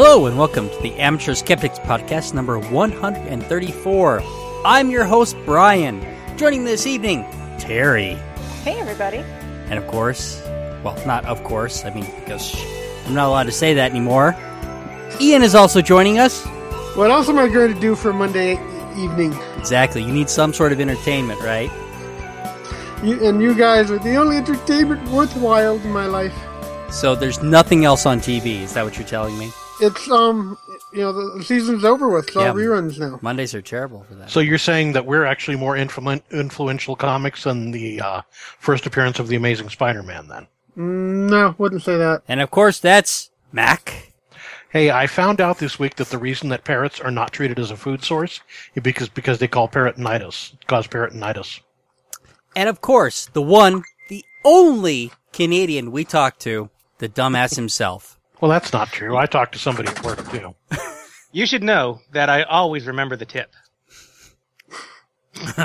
Hello and welcome to the Amateur Skeptics Podcast number 134. I'm your host, Brian. Joining this evening, Terry. Hey, everybody. And of course, well, not of course, I mean, because I'm not allowed to say that anymore. Ian is also joining us. What else am I going to do for Monday evening? Exactly. You need some sort of entertainment, right? You, and you guys are the only entertainment worthwhile in my life. So there's nothing else on TV. Is that what you're telling me? It's um, you know, the, the season's over with. It's all Yeah. reruns now. Mondays are terrible for that. So you're saying that we're actually more influ- influential comics than the uh, first appearance of the Amazing Spider-Man, then? Mm, no, wouldn't say that. and of course, that's Mac. Hey, I found out this week that the reason that parrots are not treated as a food source is because because they call peritonitis, cause peritonitis. And of course, the one, the only Canadian we talked to, the dumbass himself. Well, that's not true. I talked to somebody at work too. You should know that I always remember the tip.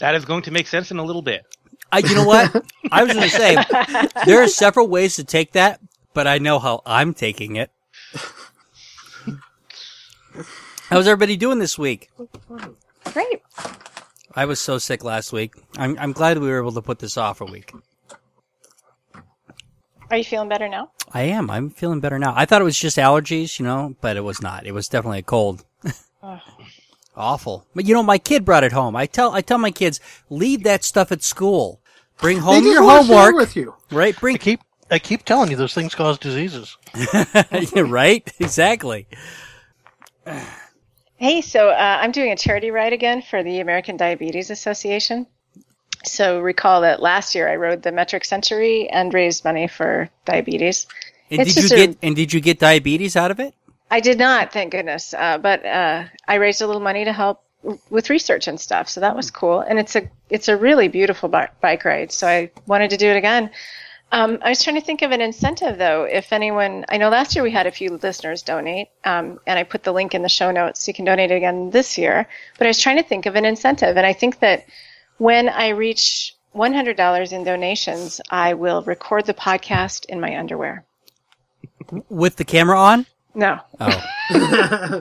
that is going to make sense in a little bit. I, you know what? I was going to say, there are several ways to take that, but I know how I'm taking it. How's everybody doing this week? Great. I was so sick last week. I'm, I'm glad we were able to put this off a week. Are you feeling better now? I am. I'm feeling better now. I thought it was just allergies, you know, but it was not. It was definitely a cold. Awful. But you know, my kid brought it home. I tell, I tell my kids, leave that stuff at school. Bring home just your want to share homework, with you. right? I Bring, keep I keep telling you those things cause diseases. Yeah, right? Exactly. Hey, so uh, I'm doing a charity ride again for the American Diabetes Association. So recall that last year I rode the Metric Century and raised money for diabetes. And It's did you just a- get, and did you get diabetes out of it? I did not, thank goodness. Uh, but uh, I raised a little money to help w- with research and stuff, so that was cool. And it's a it's a really beautiful bi- bike ride. So I wanted to do it again. Um, I was trying to think of an incentive though. If anyone, I know last year we had a few listeners donate, um, and I put the link in the show notes. So you can donate again this year. But I was trying to think of an incentive, and I think that when I reach $100 in donations, I will record the podcast in my underwear. With the camera on? No, Oh.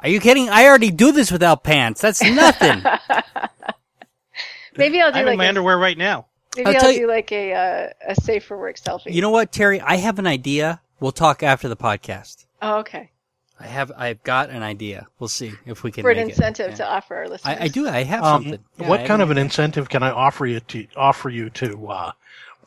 Are you kidding? I already do this without pants. That's nothing. maybe I'll do I'm like in my a- underwear right now. Maybe I'll I'll, do you- like a uh, a safe for work selfie. you know what, Terry? I have an idea. We'll talk after the podcast. Oh, okay. I have, I've got an idea. We'll see if we can For an make it. incentive Yeah. to offer our listeners. I, I do. I have Um, something. Yeah, what have kind of an an incentive can I offer you to offer you to uh,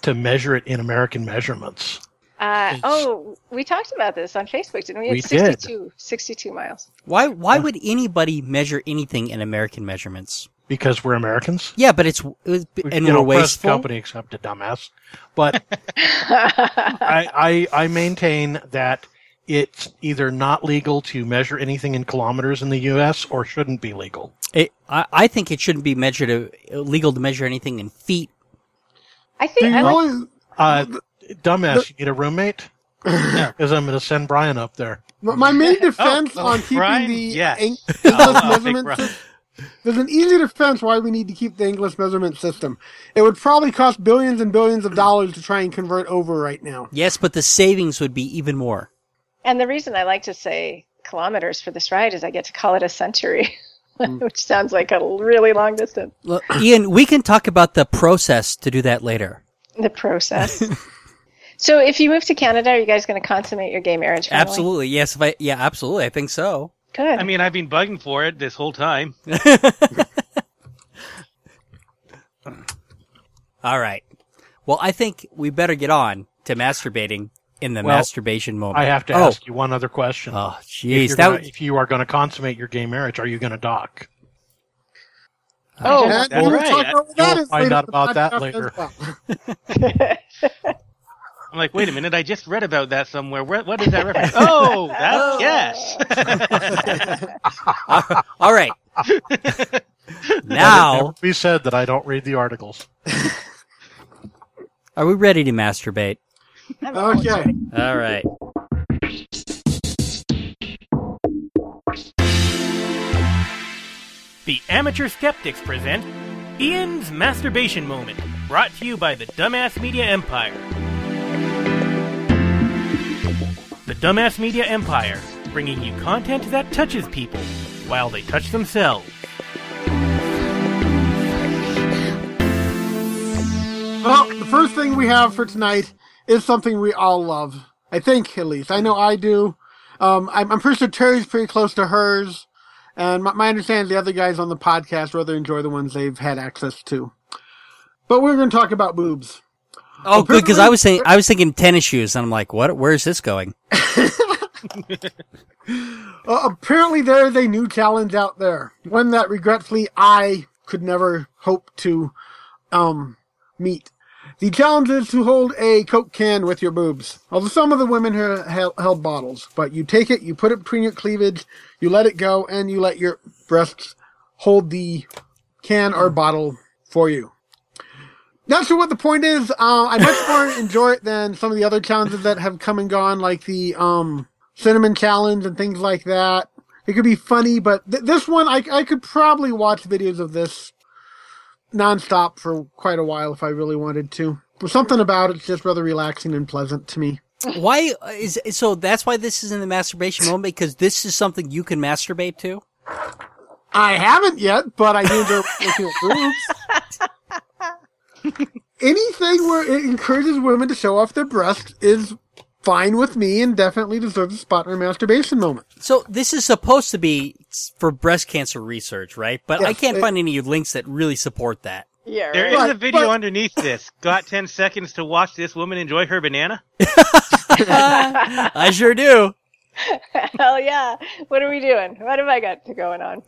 to measure it in American measurements? Uh, oh, we talked about this on Facebook, didn't we? We It's did. 62, 62 miles. Why? Why would anybody measure anything in American measurements? Because we're Americans. Yeah, but it's it was, and you we're know, present wasteful. company except a dumbass. But I, I I maintain that it's either not legal to measure anything in kilometers in the U.S. or shouldn't be legal. It, I, I think it shouldn't be measured uh, illegal to measure anything in feet. I think I like, Uh, dumbass, you need a roommate? Because I'm going to send Brian up there. my my main defense oh, on keeping Brian? the Yes. Eng- I'll- English measurement system. There's an easy defense why we need to keep the English measurement system. It would probably cost billions and billions of dollars to try and convert over right now. Yes, but the savings would be even more. And the reason I like to say kilometers for this ride is I get to call it a century, Hmm. which sounds like a really long distance. Look, Ian, we can talk about the process to do that later. The process. so, if you move to Canada, are you guys going to consummate your gay marriage? finally? Absolutely. Yes. If I, yeah, absolutely. I think so. Good. I mean, I've been bugging for it this whole time. All right. Well, I think we better get on to masturbating in the Well, masturbation moment. I have to oh. ask you one other question. Oh, if, jeez. you're That gonna- was, if you are going to consummate your gay marriage, are you going to dock? oh, And that's we'll right. talk about that You'll find later out about that later. well. I'm like, wait a minute, I just read about that somewhere. Where, what is that reference? oh, that's oh. yes. all right. now, We said that I don't read the articles. are we ready to masturbate? I'm always Okay. All right. The Amateur Skeptics present Ian's Masturbation Moment, brought to you by the Dumbass Media Empire. The Dumbass Media Empire, bringing you content that touches people while they touch themselves. Well, the first thing we have for tonight is something we all love. I think, at least. I know I do. Um, I'm, I'm pretty sure Terry's pretty close to hers. And my, my understanding is the other guys on the podcast rather enjoy the ones they've had access to. But we're going to talk about boobs. Oh, good, because I was saying I was thinking tennis shoes, and I'm like, what? Where's this going? Uh, apparently, there is a new challenge out there. One that regretfully I could never hope to um, meet. The challenge is to hold a Coke can with your boobs. Although some of the women here held, bottles, but you take it, you put it between your cleavage, you let it go, and you let your breasts hold the can or bottle for you. Not sure what the point is. Uh, I much more enjoy it than some of the other challenges that have come and gone, like the um, cinnamon challenge and things like that. It could be funny, but th- this one, I, I could probably watch videos of this nonstop for quite a while if I really wanted to. But something about it's just rather relaxing and pleasant to me. Why is so? That's why this is in the masturbation moment because this is something you can masturbate to. I haven't yet, but I do enjoy looking at boobs. Anything where it encourages women to show off their breasts is fine with me and definitely deserves a spot in our masturbation moment. So this is supposed to be for breast cancer research, right? But I can't it- find any links that really support that. Yeah, There right. is Right, a video but- underneath this. Got 10 seconds to watch this woman enjoy her banana? I sure do. Hell yeah. What are we doing? What have I got to going on?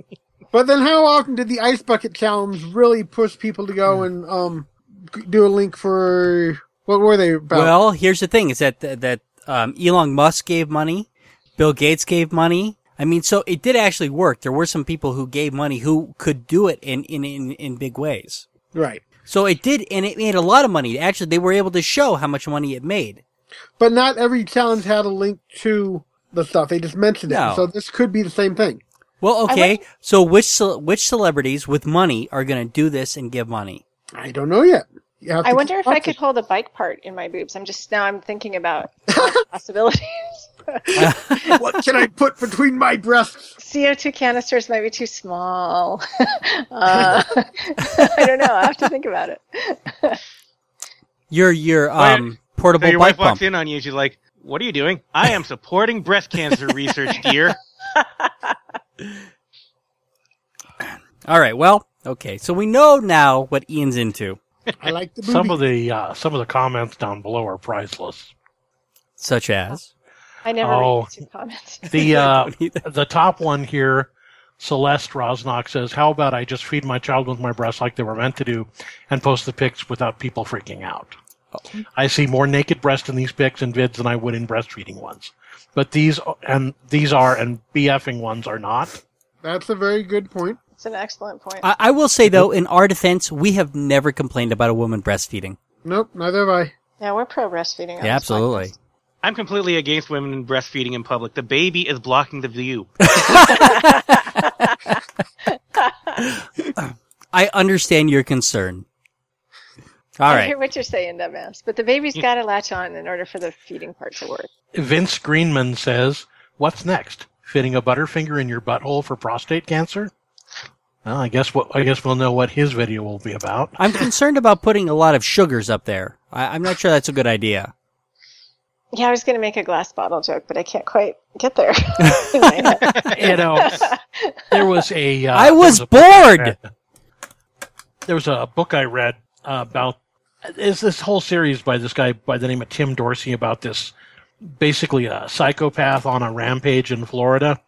But then how often did the ice bucket challenge really push people to go and um do a link for what were they about? Well, here's the thing: is that that um, Elon Musk gave money, Bill Gates gave money. I mean, so it did actually work. There were some people who gave money who could do it in in in, in big ways. right. So it did, and it made a lot of money. Actually, they were able to show how much money it made. But not every challenge had a link to the stuff. They just mentioned it. So this could be the same thing. Well, okay. wonder- So which ce- which celebrities with money are going to do this and give money? I don't know yet. You have I to wonder if I watching. could hold a bike part in my boobs. I'm just now I'm thinking about possibilities. what can I put between my breasts? CO2 canisters might be too small. uh, I don't know. I have to think about it. Your your Why- um portable So your bike wife walks in on you, she's like, What are you doing? I am supporting breast cancer research, dear. All right. Well, okay. So we know now what Ian's into, I like the Some of the uh, some of the comments down below are priceless. such as I never Oh. read YouTube comments. The uh, the top one here, Celeste Rosnock says, "How about I just feed my child with my breasts like they were meant to do, and post the pics without people freaking out? I see more naked breasts in these pics and vids than I would in breastfeeding ones, but these and these are and BFing ones are not. That's a very good point. It's an excellent point. I, I will say though, in our defense, we have never complained about a woman breastfeeding. Nope, neither have I. yeah, we're pro breastfeeding. Yeah, absolutely. I'm completely against women breastfeeding in public. The baby is blocking the view. I understand your concern. All I right. hear what you're saying, dumbass. But the baby's got to latch on in order for the feeding part to work. Vince Greenman says, "What's next? Fitting a butterfinger in your butthole for prostate cancer?" Well, I guess what I guess we'll know what his video will be about. I'm concerned about putting a lot of sugars up there. I, I'm not sure that's a good idea. Yeah, I was going to make a glass bottle joke, but I can't quite get there. in my head. you know, there was a. Uh, I there was a bored. There was a book I read uh, about is this whole series by this guy by the name of Tim Dorsey about this basically a psychopath on a rampage in Florida,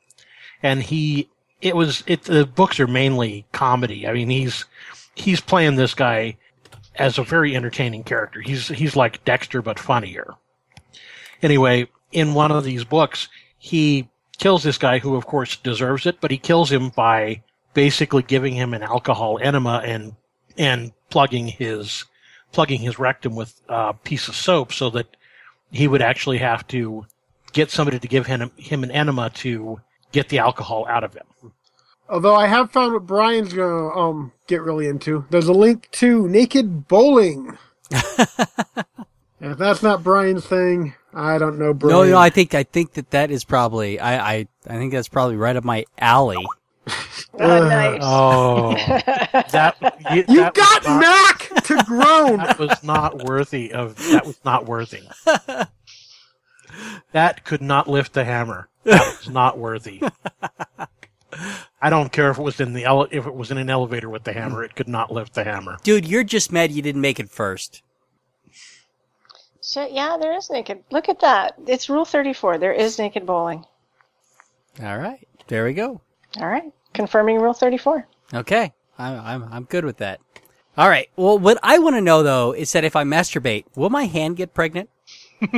and he it was it the books are mainly comedy. I mean he's he's playing this guy as a very entertaining character. He's he's like Dexter but funnier. Anyway, in one of these books, he kills this guy who, of course, deserves it, but he kills him by basically giving him an alcohol enema and and plugging his plugging his rectum with a piece of soap so that he would actually have to get somebody to give him him an enema to get the alcohol out of him. Although I have found what Brian's gonna um get really into. There's a link to naked bowling. if that's not Brian's thing, I don't know, No, Brian. no, I think I think that that is probably I I, I think that's probably right up my alley. Oh, nice. Oh, that you, you that got not- Mac to groan. that was not worthy of that was not worthy that could not lift the hammer that was not worthy i don't care if it was in the ele- if it was in an elevator with the hammer it could not lift the hammer Dude, you're just mad you didn't make it first. So, yeah, there is naked. Look at that. It's Rule 34. There is naked bowling. All right, there we go. All right. Confirming Rule 34. Okay, I'm I'm I'm good with that. All right. Well, what I want to know though is that if I masturbate, will my hand get pregnant?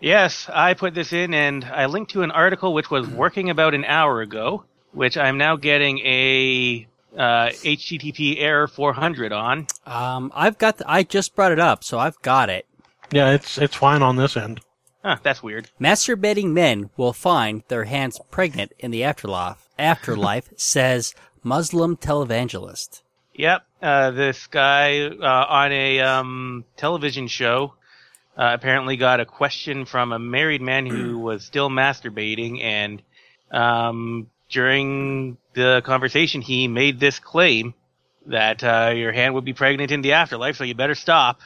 Yes, I put this in and I linked to an article which was working about an hour ago, which I'm now getting a uh, HTTP error 400 on. Um, I've got. The, I just brought it up, so I've got it. yeah it's it's fine on this end Huh, that's weird. Masturbating men will find their hands pregnant in the afterlife. Afterlife says Muslim televangelist. Yep, uh, this guy uh, on a um, television show uh, apparently got a question from a married man who was still masturbating, and um, during the conversation, he made this claim that uh, your hand would be pregnant in the afterlife, so you better stop.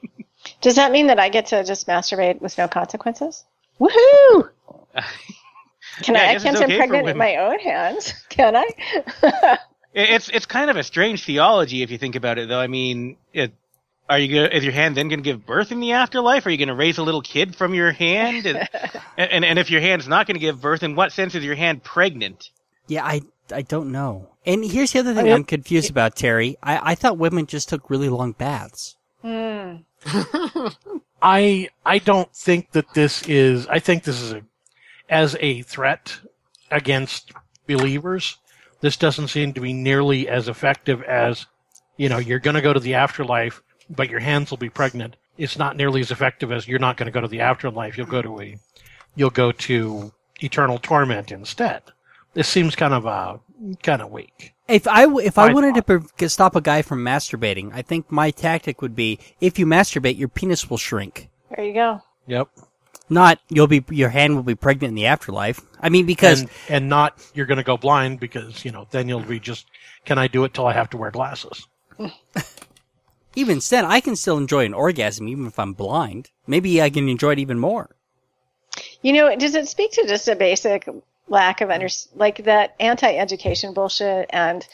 Does that mean that I get to just masturbate with no consequences? Woohoo! Can Yeah, I I? I guess can't it's get okay for pregnant with my own hands, can I? It's it's kind of a strange theology if you think about it, though. I mean, it, are you gonna, is your hand then going to give birth in the afterlife? Are you going to raise a little kid from your hand? And, and and if your hand's not going to give birth, in what sense is your hand pregnant? Yeah, I I don't know. And here's the other thing mean, I'm confused about, Terry. I I thought women just took really long baths. Hmm. I I don't think that this is. I think this is a as a threat against believers. This doesn't seem to be nearly as effective as you know. You're going to go to the afterlife, but your hands will be pregnant. It's not nearly as effective as you're not going to go to the afterlife. You'll go to a you'll go to eternal torment instead. This seems kind of uh kind of weak. If I w- if I I wanted to pre- stop a guy from masturbating, I think my tactic would be if you masturbate, your penis will shrink. There you go. Yep. Not you'll be your hand will be pregnant in the afterlife. I mean, because and, and not you're going to go blind because you know then you'll be just can I do it till I have to wear glasses? even then, I can still enjoy an orgasm even if I'm blind. Maybe I can enjoy it even more. You know, does it speak to just a basic lack of under like that anti-education bullshit and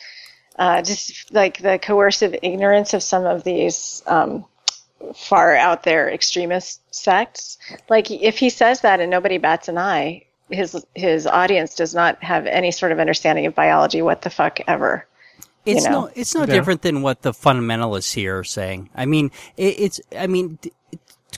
uh, just like the coercive ignorance of some of these um, far out there extremist sects? Like, if he says that and nobody bats an eye, his his audience does not have any sort of understanding of biology. What the fuck ever? It's know. no, it's no Yeah. different than what the fundamentalists here are saying. I mean, it, it's, I mean, d-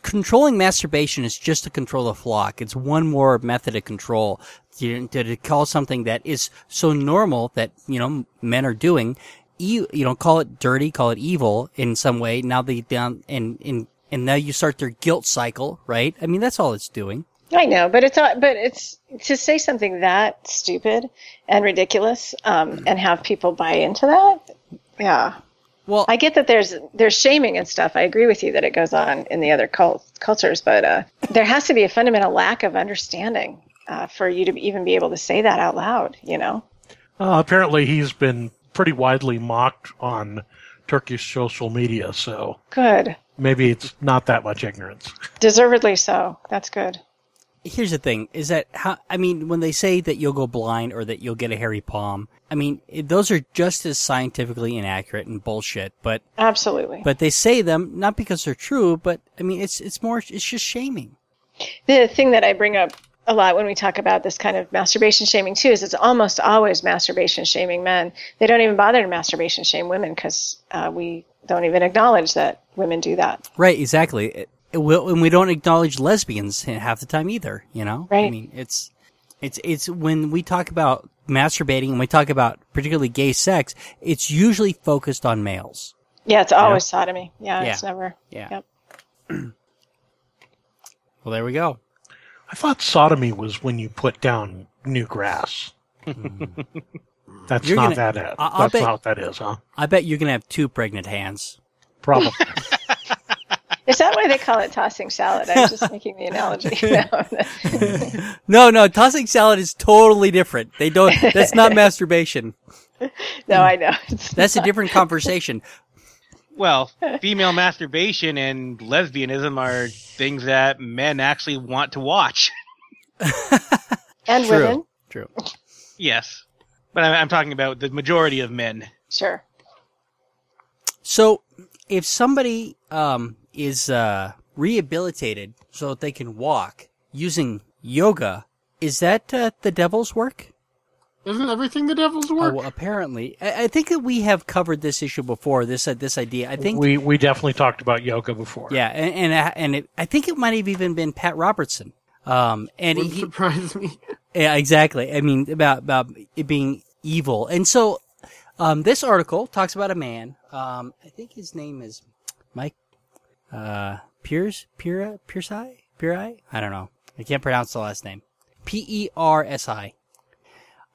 controlling masturbation is just to control the flock. It's one more method of control. To, to, to call something that is so normal that, you know, men are doing, you, you know, call it dirty, call it evil in some way. Now they down, and, and, and now you start their guilt cycle, right? I mean, that's all it's doing. I know, but it's but it's to say something that stupid and ridiculous um, and have people buy into that. Yeah, Well, I get that there's there's shaming and stuff. I agree with you that it goes on in the other cult, cultures, but uh, there has to be a fundamental lack of understanding uh, for you to even be able to say that out loud. You know? Uh, apparently, he's been pretty widely mocked on Turkish social media, so Good, maybe it's not that much ignorance. deservedly so. That's good. Here's the thing is that how i mean when they say that you'll go blind or that you'll get a hairy palm i mean those are just as scientifically inaccurate and bullshit but Absolutely. but they say them not because they're true but i mean it's it's more it's just shaming the thing that I bring up a lot when we talk about this kind of masturbation shaming too is it's almost always masturbation shaming men. They don't even bother to masturbation shame women because uh, we don't even acknowledge that women do that. right exactly it, it and we don't acknowledge lesbians half the time either you know i mean it's it's it's when we talk about masturbating and we talk about particularly gay sex it's usually focused on males Yeah, it's always sodomy. Yeah, Yeah. it's never. Yeah. Yep. well there we go I thought sodomy was when you put down new grass. Hmm. That's You're not gonna- that. It. I- I'll That's bet- not what that is, huh? i bet you're gonna have two pregnant hands Probably. Is that why they call it tossing salad? I'm just making the analogy. No. No, no, tossing salad is totally different. They don't. That's not masturbation. No, I know. It's That's a different conversation. Well, female masturbation and lesbianism are things that men actually want to watch. and True. women. True. yes. But I'm, I'm talking about the majority of men. Sure. So, if somebody um, is uh, rehabilitated so that they can walk using yoga, is that uh, the devil's work? Isn't everything the devil's Oh, work? well, apparently, I, I think that we have covered this issue before. This uh, this idea. I think we we definitely talked about yoga before. Yeah, and and, uh, and it, I think it might have even been Pat Robertson. Um, and Wouldn't he, surprise me. yeah, exactly. I mean, about about it being evil, and so um, this article talks about a man. Um, I think his name is Mike uh, Pierce, Pira, Piercei, Pierai. I don't know. I can't pronounce the last name. P E R S I.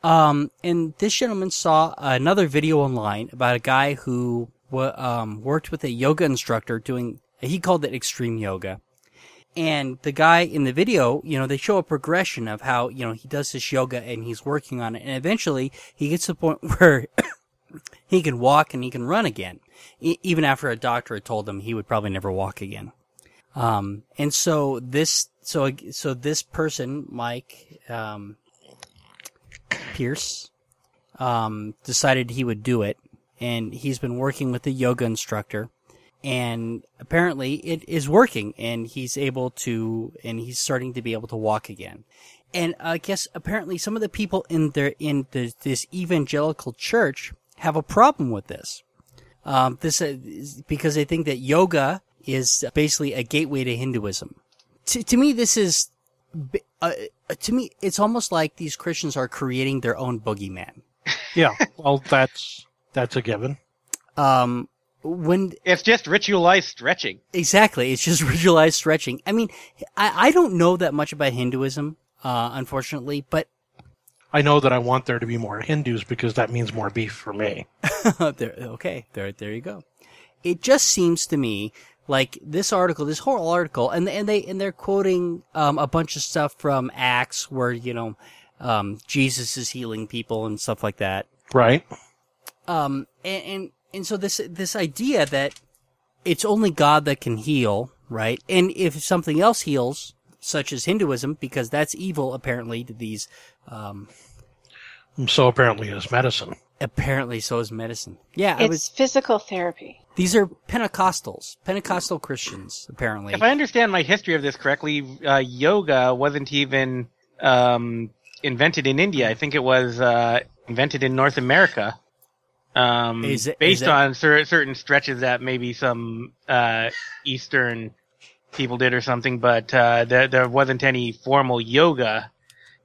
Um, and this gentleman saw another video online about a guy who wa- um, worked with a yoga instructor doing, he called it extreme yoga. And the guy in the video, you know, they show a progression of how, you know, he does this yoga and he's working on it. And eventually he gets to the point where he can walk and he can run again. E- even after a doctor had told him he would probably never walk again. Um, and so this, so, so this person, Mike, um, Pierce, um, decided he would do it. And he's been working with a yoga instructor. And apparently it is working and he's able to, and he's starting to be able to walk again. And I guess apparently some of the people in their, in the, this evangelical church have a problem with this. Um, this, uh, because they think that yoga is basically a gateway to Hinduism. To, to me, this is, uh, to me, it's almost like these Christians are creating their own boogeyman. Yeah. Well, that's that's a given. Um, when It's just ritualized stretching. exactly, it's just ritualized stretching. I mean, I, I don't know that much about Hinduism, uh, unfortunately, but I know that I want there to be more Hindus because that means more beef for me. there, okay, there, there you go. It just seems to me like this article, this whole article, and and they and they're quoting um, a bunch of stuff from Acts where you know um, Jesus is healing people and stuff like that. Right? Um, and, and and so this this idea that it's only God that can heal, right? And if something else heals, such as Hinduism, because that's evil apparently to these, um, So apparently is medicine. apparently so is medicine. Yeah, I It's was. physical therapy. These are Pentecostals, Pentecostal Christians, apparently. If I understand my history of this correctly, uh, yoga wasn't even um, invented in India. I think it was uh, invented in North America. Um, Is it- based is that- on cer- certain stretches that maybe some uh, Eastern people did or something, but uh, there, there wasn't any formal yoga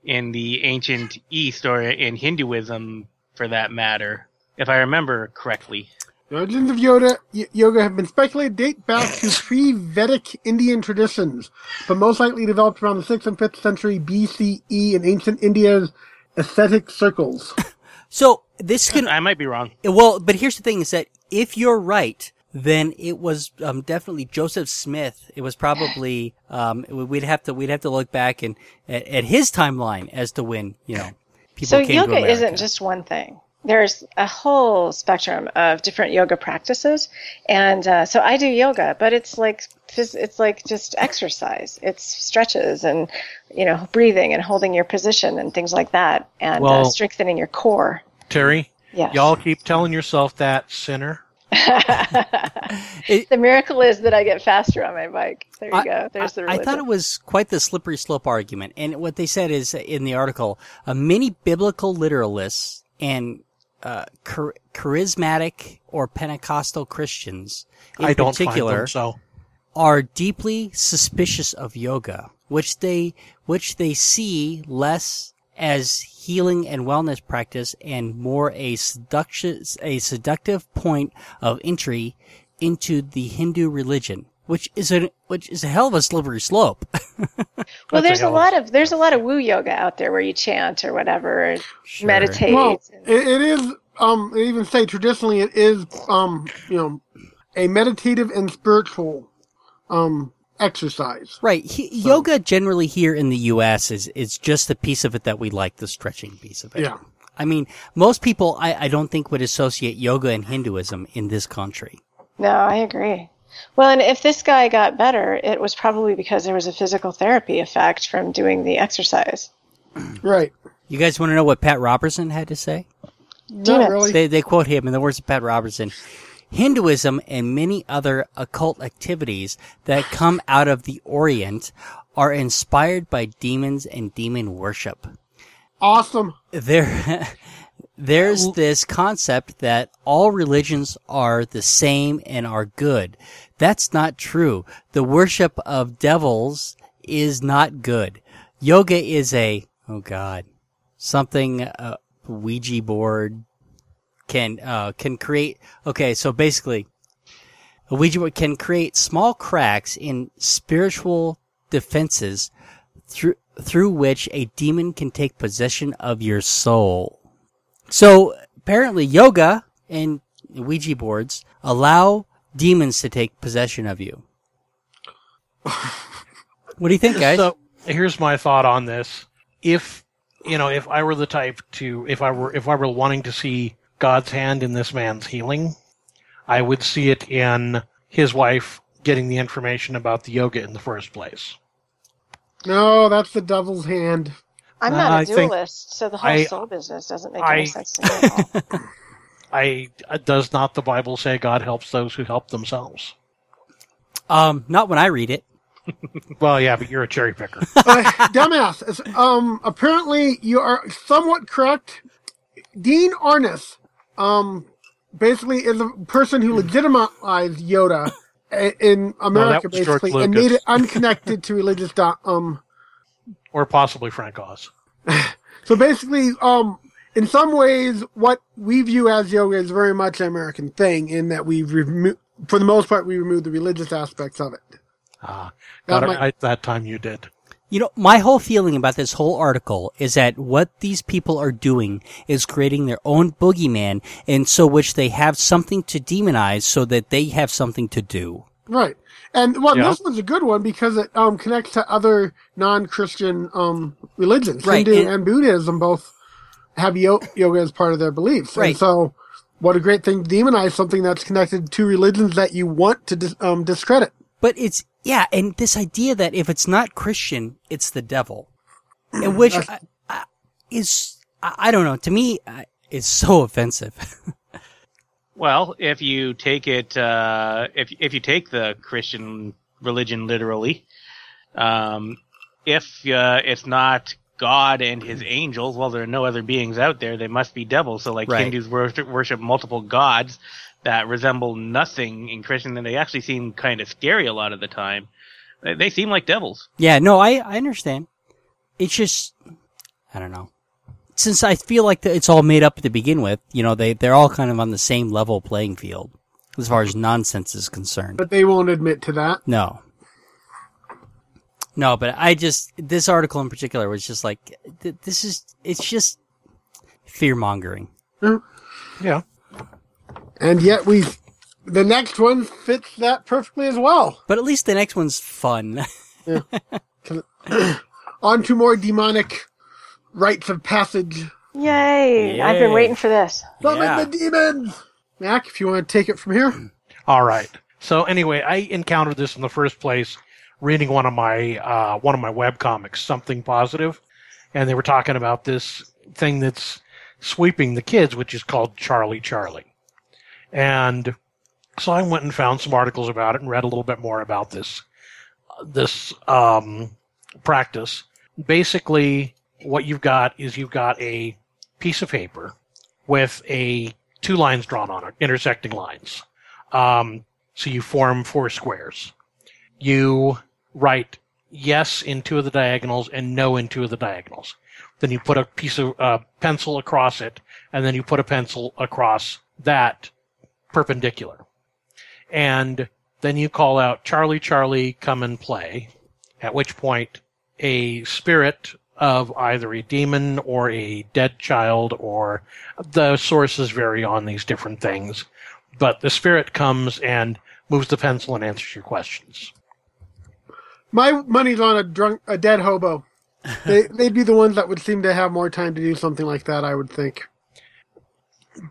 in the ancient East or in Hinduism for that matter, if I remember correctly. The origins of yoga, y- yoga have been speculated date back to pre-Vedic Indian traditions, but most likely developed around the 6th and 5th century BCE in ancient India's ascetic circles. so this can I might be wrong. Well, but here's the thing: is that if you're right, then it was um, definitely Joseph Smith. It was probably um, we'd have to we'd have to look back and at, at his timeline as to when you know people So came to yoga America. isn't just one thing. There's a whole spectrum of different yoga practices, and uh, so I do yoga, but it's like it's like just exercise. It's stretches and you know breathing and holding your position and things like that, and uh, strengthening your core. Terry, Yes. y'all keep telling yourself that, sinner. The miracle is that I get faster on my bike. There you I- go. There's the I, I thought it was quite the slippery slope argument, and what they said is in the article, uh, many biblical literalists and uh, char- charismatic or Pentecostal Christians, in I don't particular, find them so. are deeply suspicious of yoga, which they which they see less as healing and wellness practice and more a seduction a seductive point of entry into the Hindu religion, which is a which is a hell of a slippery slope. well, there's a a lot of there's a lot of woo yoga out there where you chant or whatever, or meditate. well, it, it is, um, they even say traditionally it is, um, you know, a meditative and spiritual, um, exercise. Right. He, Yoga generally here in the U.S. is is just the piece of it that we like, the stretching piece of it. Yeah. I mean, most people I, I don't think would associate yoga and Hinduism in this country. No, I agree. Well, and if this guy got better, it was probably because there was a physical therapy effect from doing the exercise. Right. You guys want to know what Pat Robertson had to say? Not really. They they quote him in the words of Pat Robertson. Hinduism and many other occult activities that come out of the Orient are inspired by demons and demon worship. Awesome. there there's this concept that all religions are the same and are good. That's not true. The worship of devils is not good. Yoga is a oh god something uh, Ouija board can uh, can create. Okay, so basically, a Ouija board can create small cracks in spiritual defenses through through which a demon can take possession of your soul. So apparently, yoga and Ouija boards allow demons to take possession of you. What do you think, guys? So here's my thought on this. If you know, if I were the type to, if I were, if I were wanting to see God's hand in this man's healing, I would see it in his wife getting the information about the yoga in the first place. No, that's the devil's hand. I'm Uh, not a I think- dualist, so the whole I- soul business doesn't make I- any sense to me at all. I uh, does not the Bible say God helps those who help themselves? um, not when I read it. Well, yeah, but you're a cherry picker. uh, dumbass. Um, apparently you are somewhat correct. Dean Ornish, um, basically is the person who legitimized Yoda in America, George basically, and made it unconnected to religious. do- Um, or possibly Frank Oz. so basically, um, in some ways, what we view as yoga is very much an American thing, in that we remo- for the most part, we remove the religious aspects of it. Ah, That got it might- right that time you did. You know, my whole feeling about this whole article is that what these people are doing is creating their own boogeyman, and so which they have something to demonize so that they have something to do. Right. And well, Yeah. this one's a good one because it um, connects to other non-Christian um, religions. Right, Hindu and- and, Buddhism both have yo- yoga as part of their beliefs. Right. And so, what a great thing to demonize something that's connected to religions that you want to dis- um, discredit. But it's, yeah, and this idea that if it's not Christian, it's the devil. Which I, I, is, I, I don't know, to me, uh, is so offensive. Well, if you take it, uh, if if you take the Christian religion literally, um, if uh, it's not God and His angels, well, there are no other beings out there. They must be devils. So, like Right. Hindus worship, worship multiple gods that resemble nothing in Christian, and they actually seem kind of scary a lot of the time. They, they seem like devils. yeah, no, I, I understand. It's just, I don't know. Since I feel like that it's all made up to begin with, you know, they, they're all kind of on the same level playing field as far as nonsense is concerned. But they won't admit to that. No. No, but I just, this article in particular was just like, th- this is, it's just fear mongering. Mm. Yeah. And yet we, the next one fits that perfectly as well. But at least the next one's fun. On to more demonic rites of passage. Yay! I've been waiting for this. Summon Yeah. the demons! Mac, if you want to take it from here. All right. So anyway, I encountered this in the first place reading one of my uh, one of my web comics, something positive, and they were talking about this thing that's sweeping the kids, which is called Charlie Charlie. And so I went and found some articles about it and read a little bit more about this this um, practice. Basically, what you've got is you've got a piece of paper with a two lines drawn on it, intersecting lines. Um, so you form four squares. You write yes in two of the diagonals and no in two of the diagonals. Then you put a piece of uh, pencil across it, and then you put a pencil across that perpendicular. And then you call out Charlie, Charlie, come and play. At which point, a spirit of either a demon or a dead child, or the sources vary on these different things. But the spirit comes and moves the pencil and answers your questions. My money's on a drunk, a dead hobo. they, they'd be the ones that would seem to have more time to do something like that. I would think.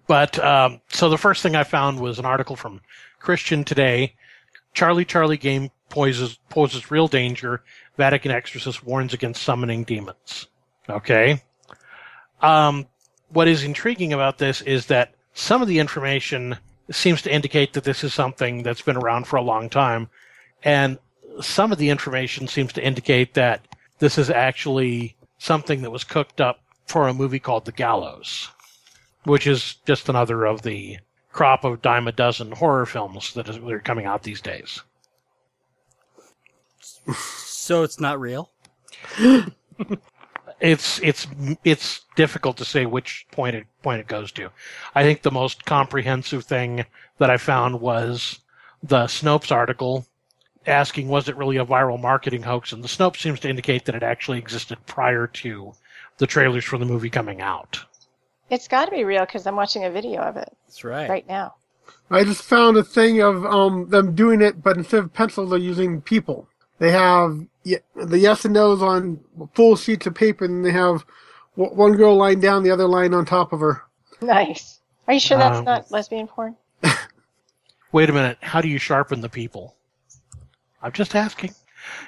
But um, so the first thing I found was an article from Christian Today. Charlie Charlie game poses poses real danger. Vatican exorcist warns against summoning demons. Okay. Um, what is intriguing about this is that some of the information seems to indicate that this is something that's been around for a long time, and some of the information seems to indicate that this is actually something that was cooked up for a movie called The Gallows which is just another of the crop of dime a dozen horror films that are coming out these days. So it's not real. It's it's it's difficult to say which point it point it goes to. I think the most comprehensive thing that I found was the Snopes article asking was it really a viral marketing hoax, and the Snopes seems to indicate that it actually existed prior to the trailers for the movie coming out. It's got to be real because I'm watching a video of it That's right. right now. I just found a thing of um, them doing it, but instead of pencils, they're using people. They have the yes and no's on full sheets of paper, and they have one girl lying down, the other lying on top of her. Nice. Are you sure that's Um, not lesbian porn? Wait a minute. How do you sharpen the people? I'm just asking.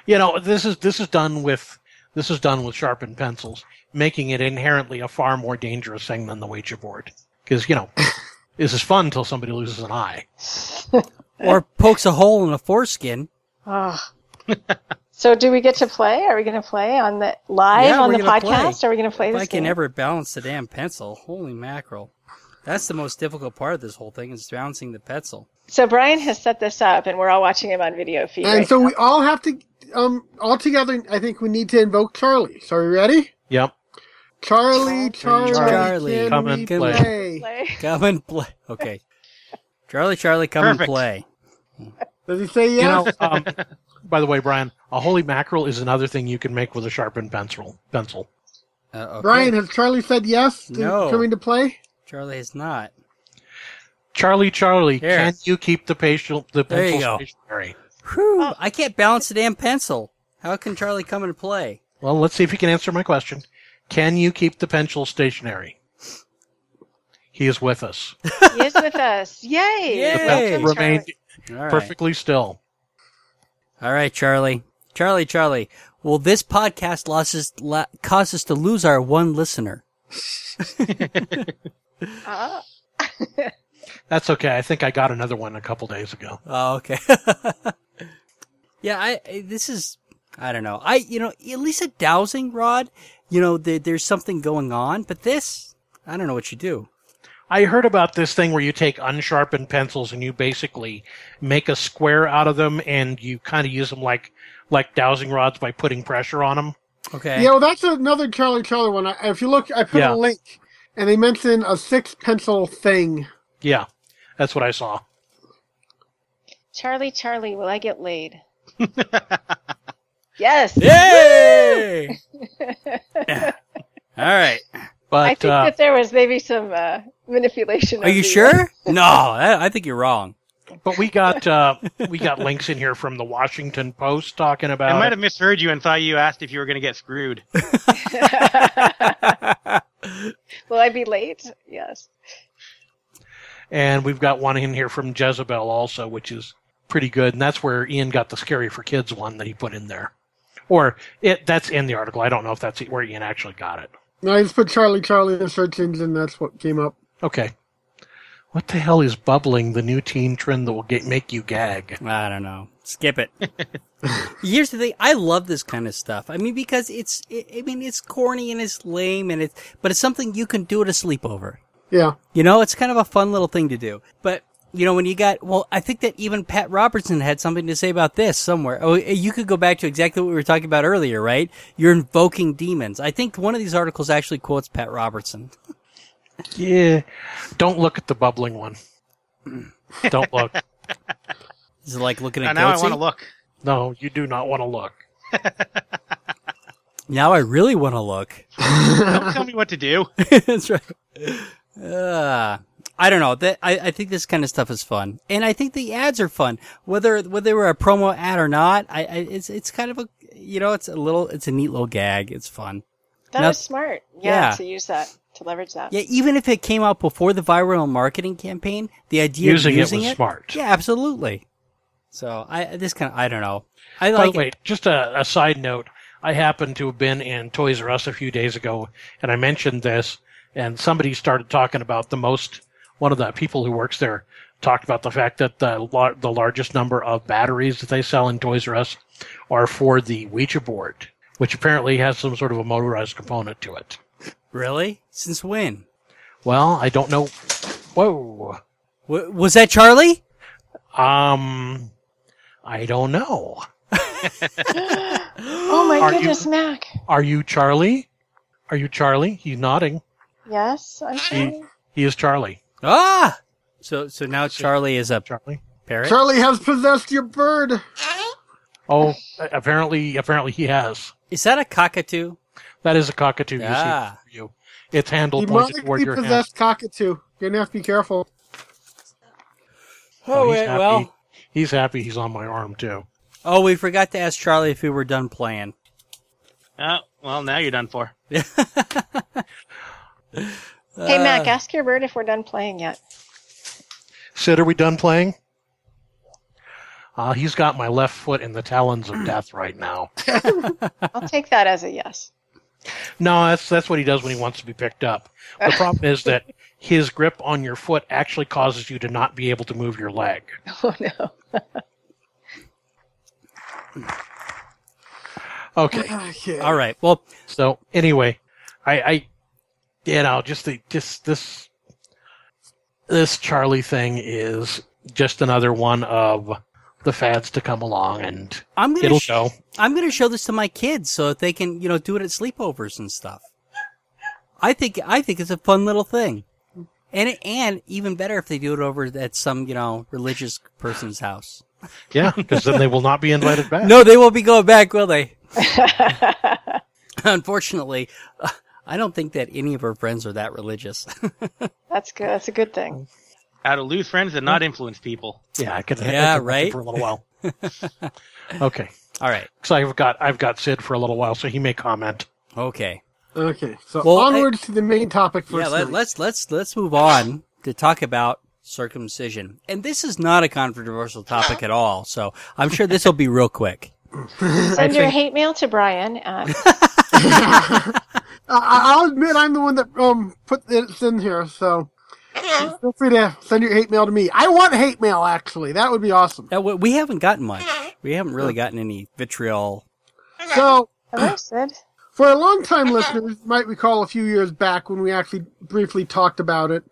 You know, this is this is done with this is done with sharpened pencils, making it inherently a far more dangerous thing than the Ouija board. Because you know, this is fun until somebody loses an eye. Or pokes a hole in a foreskin. Oh. so do we get to play? Are we going to play on the live Yeah, on the gonna play. podcast? Are we going to play If this I can game? ever balance the damn pencil, holy mackerel. That's the most difficult part of this whole thing is balancing the pencil. So Brian has set this up, and we're all watching him on video feed. And right so now. we all have to, um, all together, I think we need to invoke Charlie. So are we ready? Yep. Charlie, Charlie, Charlie, can come and play? play. play. Come and play. Okay. Charlie, Charlie, come and play. Does he say yes? You know, um, by the way, Brian, a holy mackerel is another thing you can make with a sharpened pencil. Pencil. Uh, okay. Brian, has Charlie said yes to No. coming to play? Charlie has not. Charlie, Charlie, Here. can you keep the pencil the There you go. stationary? Whew, I can't balance the damn pencil. How can Charlie come and play? Well, let's see if he can answer my question. Can you keep the pencil stationary? He is with us. He is with us. Yay! Yay! The Hey, pencil remained All right. perfectly still. All right, Charlie. Charlie, Charlie. Will this podcast losses la- cause us to lose our one listener? Ah. That's okay. I think I got another one a couple days ago. Oh, okay. yeah, I, I this is I don't know. I you know at least a dowsing rod, you know there, there's something going on, but this I don't know what you do. I heard about this thing where you take unsharpened pencils and you basically make a square out of them and you kind of use them like like dowsing rods by putting pressure on them. Okay. Yeah, well, that's another Charlie Charlie one. I, if you look, I put Yeah. a link, and they mention a six pencil thing. Yeah, that's what I saw. Charlie, Charlie, will I get laid? yes. Yay! All right. But I think uh, that there was maybe some uh, manipulation. Are you the- sure? No, I, I think you're wrong. but we got uh, we got links in here from the Washington Post talking about. I might have misheard you and thought you asked if you were going to get screwed. Will I be late? Yes. And we've got one in here from Jezebel also, which is pretty good. And that's where Ian got the Scary for Kids one that he put in there. Or it that's in the article. I don't know if that's where Ian actually got it. No, I just put Charlie Charlie in the search engine. That's what came up. Okay. What the hell is bubbling the new teen trend that will get, make you gag? I don't know. Skip it. Here's the thing. I love this kind of stuff. I mean, because it's, I I mean, it's corny and it's lame and it's, but it's something you can do at a sleepover. Yeah. You know, it's kind of a fun little thing to do. But, you know, when you got, well, I think that even Pat Robertson had something to say about this somewhere. Oh, you could go back to exactly what we were talking about earlier, right? You're invoking demons. I think one of these articles actually quotes Pat Robertson. Yeah. Don't look at the bubbling one. Don't look. Is it like looking at now I want to look. No, you do not want to look. Now I really want to look. Don't tell me what to do. That's right. Uh, I don't know. That I, I think this kind of stuff is fun, and I think the ads are fun, whether whether they were a promo ad or not. I, I it's it's kind of a you know it's a little it's a neat little gag. It's fun. That Now- was smart. Yeah, Yeah. to use that to leverage that. Yeah, even if it came out before the viral marketing campaign, the idea Using of it using was smart. Yeah, absolutely. So I this kind of I don't know. I By like the way, just a, a side note. I happened to have been in Toys R Us a few days ago, and I mentioned this, and somebody started talking about the most. One of the people who works there talked about the fact that the lar- the largest number of batteries that they sell in Toys R Us are for the Ouija board, which apparently has some sort of a motorized component to it. really since when Well, I don't know. Whoa. w- was that Charlie? Um, I don't know. Oh my Are you- goodness, Mac. Are you Charlie? Are you Charlie? He's nodding. Yes, I'm He, he is Charlie. Ah, so so now Charlie is a Charlie. parrot. Charlie has possessed your bird. Oh, apparently, apparently he has. Is that a cockatoo? That is a cockatoo. Ah. You see, for you. Its handle pointed toward Demonically your head. possessed cockatoo. You're gonna have to be careful. Oh, he's wait, happy. well. he's happy. He's on my arm too. Oh, we forgot to ask Charlie if we were done playing. Oh, well, now you're done for. hey, Mac, ask your bird if we're done playing yet. Sid, are we done playing? Uh, he's got my left foot in the talons of death right now. I'll take that as a yes. No, that's that's what he does when he wants to be picked up. The problem is that his grip on your foot actually causes you to not be able to move your leg. Oh no. Okay. Okay. All right. Well, So anyway, I, I you know, just the just this this Charlie thing is just another one of the fads to come along, and I'm gonna it'll sh- show. I'm gonna show this to my kids so that they can you know do it at sleepovers and stuff. I think I think it's a fun little thing, and and even better if they do it over at some you know religious person's house. Yeah, because then they will not be invited back. No, they won't be going back, will they? Unfortunately, uh, I don't think that any of her friends are that religious. That's good. That's a good thing. How to lose friends and not influence people. Yeah, I can. I Yeah, can watch it right? For a little while. okay, All right. so I've got I've got Sid for a little while, so he may comment. Okay. Okay. So Well, onwards to the main topic for Yeah, let, let's let's let's move on to talk about circumcision. And this is not a controversial topic at all, so I'm sure this will be real quick. Send your hate mail to Brian at I- I'll admit I'm the one that um put this in here, so feel free to send your hate mail to me. I want hate mail actually. That would be awesome. Now, we- we haven't gotten much. We haven't really gotten any vitriol. So Hello, Sid. For a long time listeners you might recall a few years back when we actually briefly talked about it.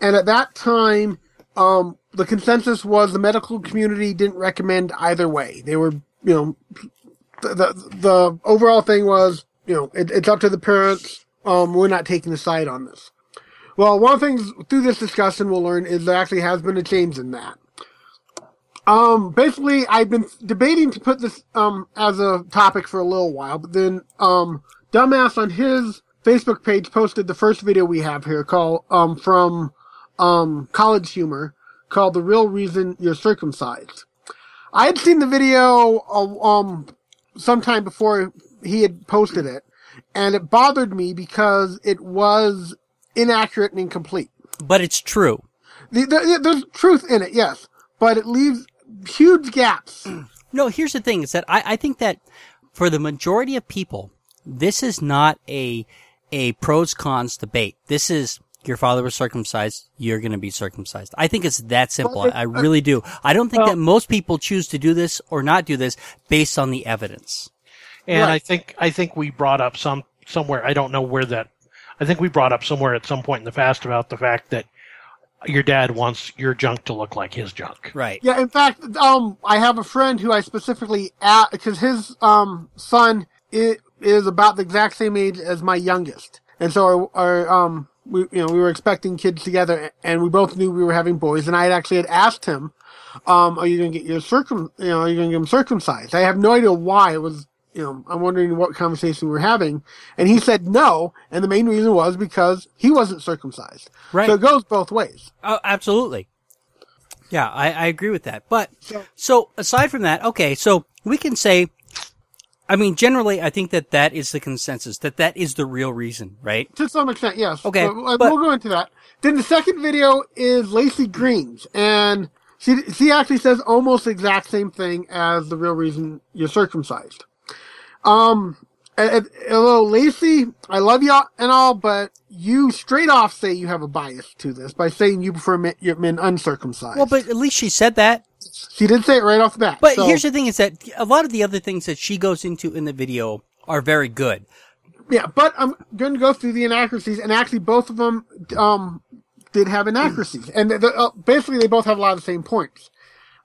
And at that time, um, the consensus was the medical community didn't recommend either way. They were, you know, the, the, the overall thing was, you know, it, it's up to the parents. Um, we're not taking a side on this. Well, one of the things through this discussion we'll learn is there actually has been a change in that. Um, basically, I've been debating to put this, um, as a topic for a little while, but then, um, Dumbass on his Facebook page posted the first video we have here called, um, from, um, College Humor called The Real Reason You're Circumcised. I had seen the video, uh, um, sometime before he had posted it, and it bothered me because it was inaccurate and incomplete. But it's true. The, the, there's truth in it, yes, but it leaves huge gaps. No, here's the thing: is that I, I think that for the majority of people, this is not a a pros cons debate. This is your father was circumcised, you're going to be circumcised. I think it's that simple. I, I really do. I don't think that most people choose to do this or not do this based on the evidence. And Right. I think I think we brought up some somewhere. I don't know where that. I think we brought up somewhere at some point in the past about the fact that your dad wants your junk to look like his junk. Right. Yeah, in fact, um, I have a friend who I specifically at because his um son i- is about the exact same age as my youngest, and so our, our um we you know we were expecting kids together, and we both knew we were having boys, and I had actually had asked him, um, are you gonna get your circum you know are you gonna get him circumcised? I have no idea why it was you know, I'm wondering what conversation we were having. And he said no. And the main reason was because he wasn't circumcised. Right. So it goes both ways. Oh, absolutely. Yeah, I, I agree with that. But So- so aside from that, okay, so we can say, I mean, generally, I think that that is the consensus that that is the real reason, right? To some extent, yes. Okay, But, uh, but- we'll go into that. Then the second video is Laci Green's, and she she actually says almost the exact same thing as the real reason you're circumcised. Um, although Laci, I love you and all, but you straight off say you have a bias to this by saying you prefer men, men uncircumcised. Well, but at least she said that. she did say it right off the bat. But so- here's the thing: is that a lot of the other things that she goes into in the video are very good. Yeah, but I'm going to go through the inaccuracies, and actually both of them um, did have inaccuracies, and the, uh, basically they both have a lot of the same points.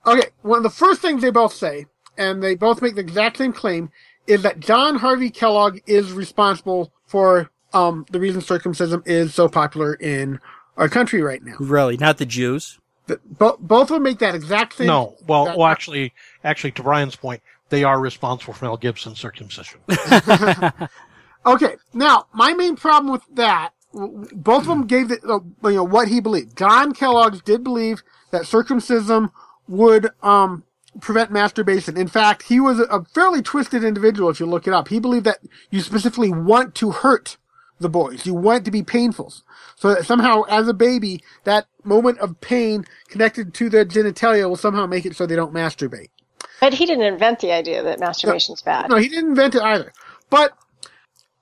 Okay, one of the first things they both say, and they both make the exact same claim, is that John Harvey Kellogg is responsible for um, the reason circumcision is so popular in our country right now. Really, not the Jews. The- bo- both of them make that exact same. No, well, that- well, actually, actually, to Brian's point, they are responsible for Mel Gibson's circumcision. Okay, now my main problem with that, w- w- both of them gave the, uh, you know what he believed. John Kellogg did believe that circumcision would um, prevent masturbation. In fact, he was a, fairly twisted individual. If you look it up, he believed that you specifically want to hurt the boys. You want to be painful, so that somehow, as a baby, that moment of pain connected to their genitalia will somehow make it so they don't masturbate. But he didn't invent the idea that masturbation's bad. No, he didn't invent it either. But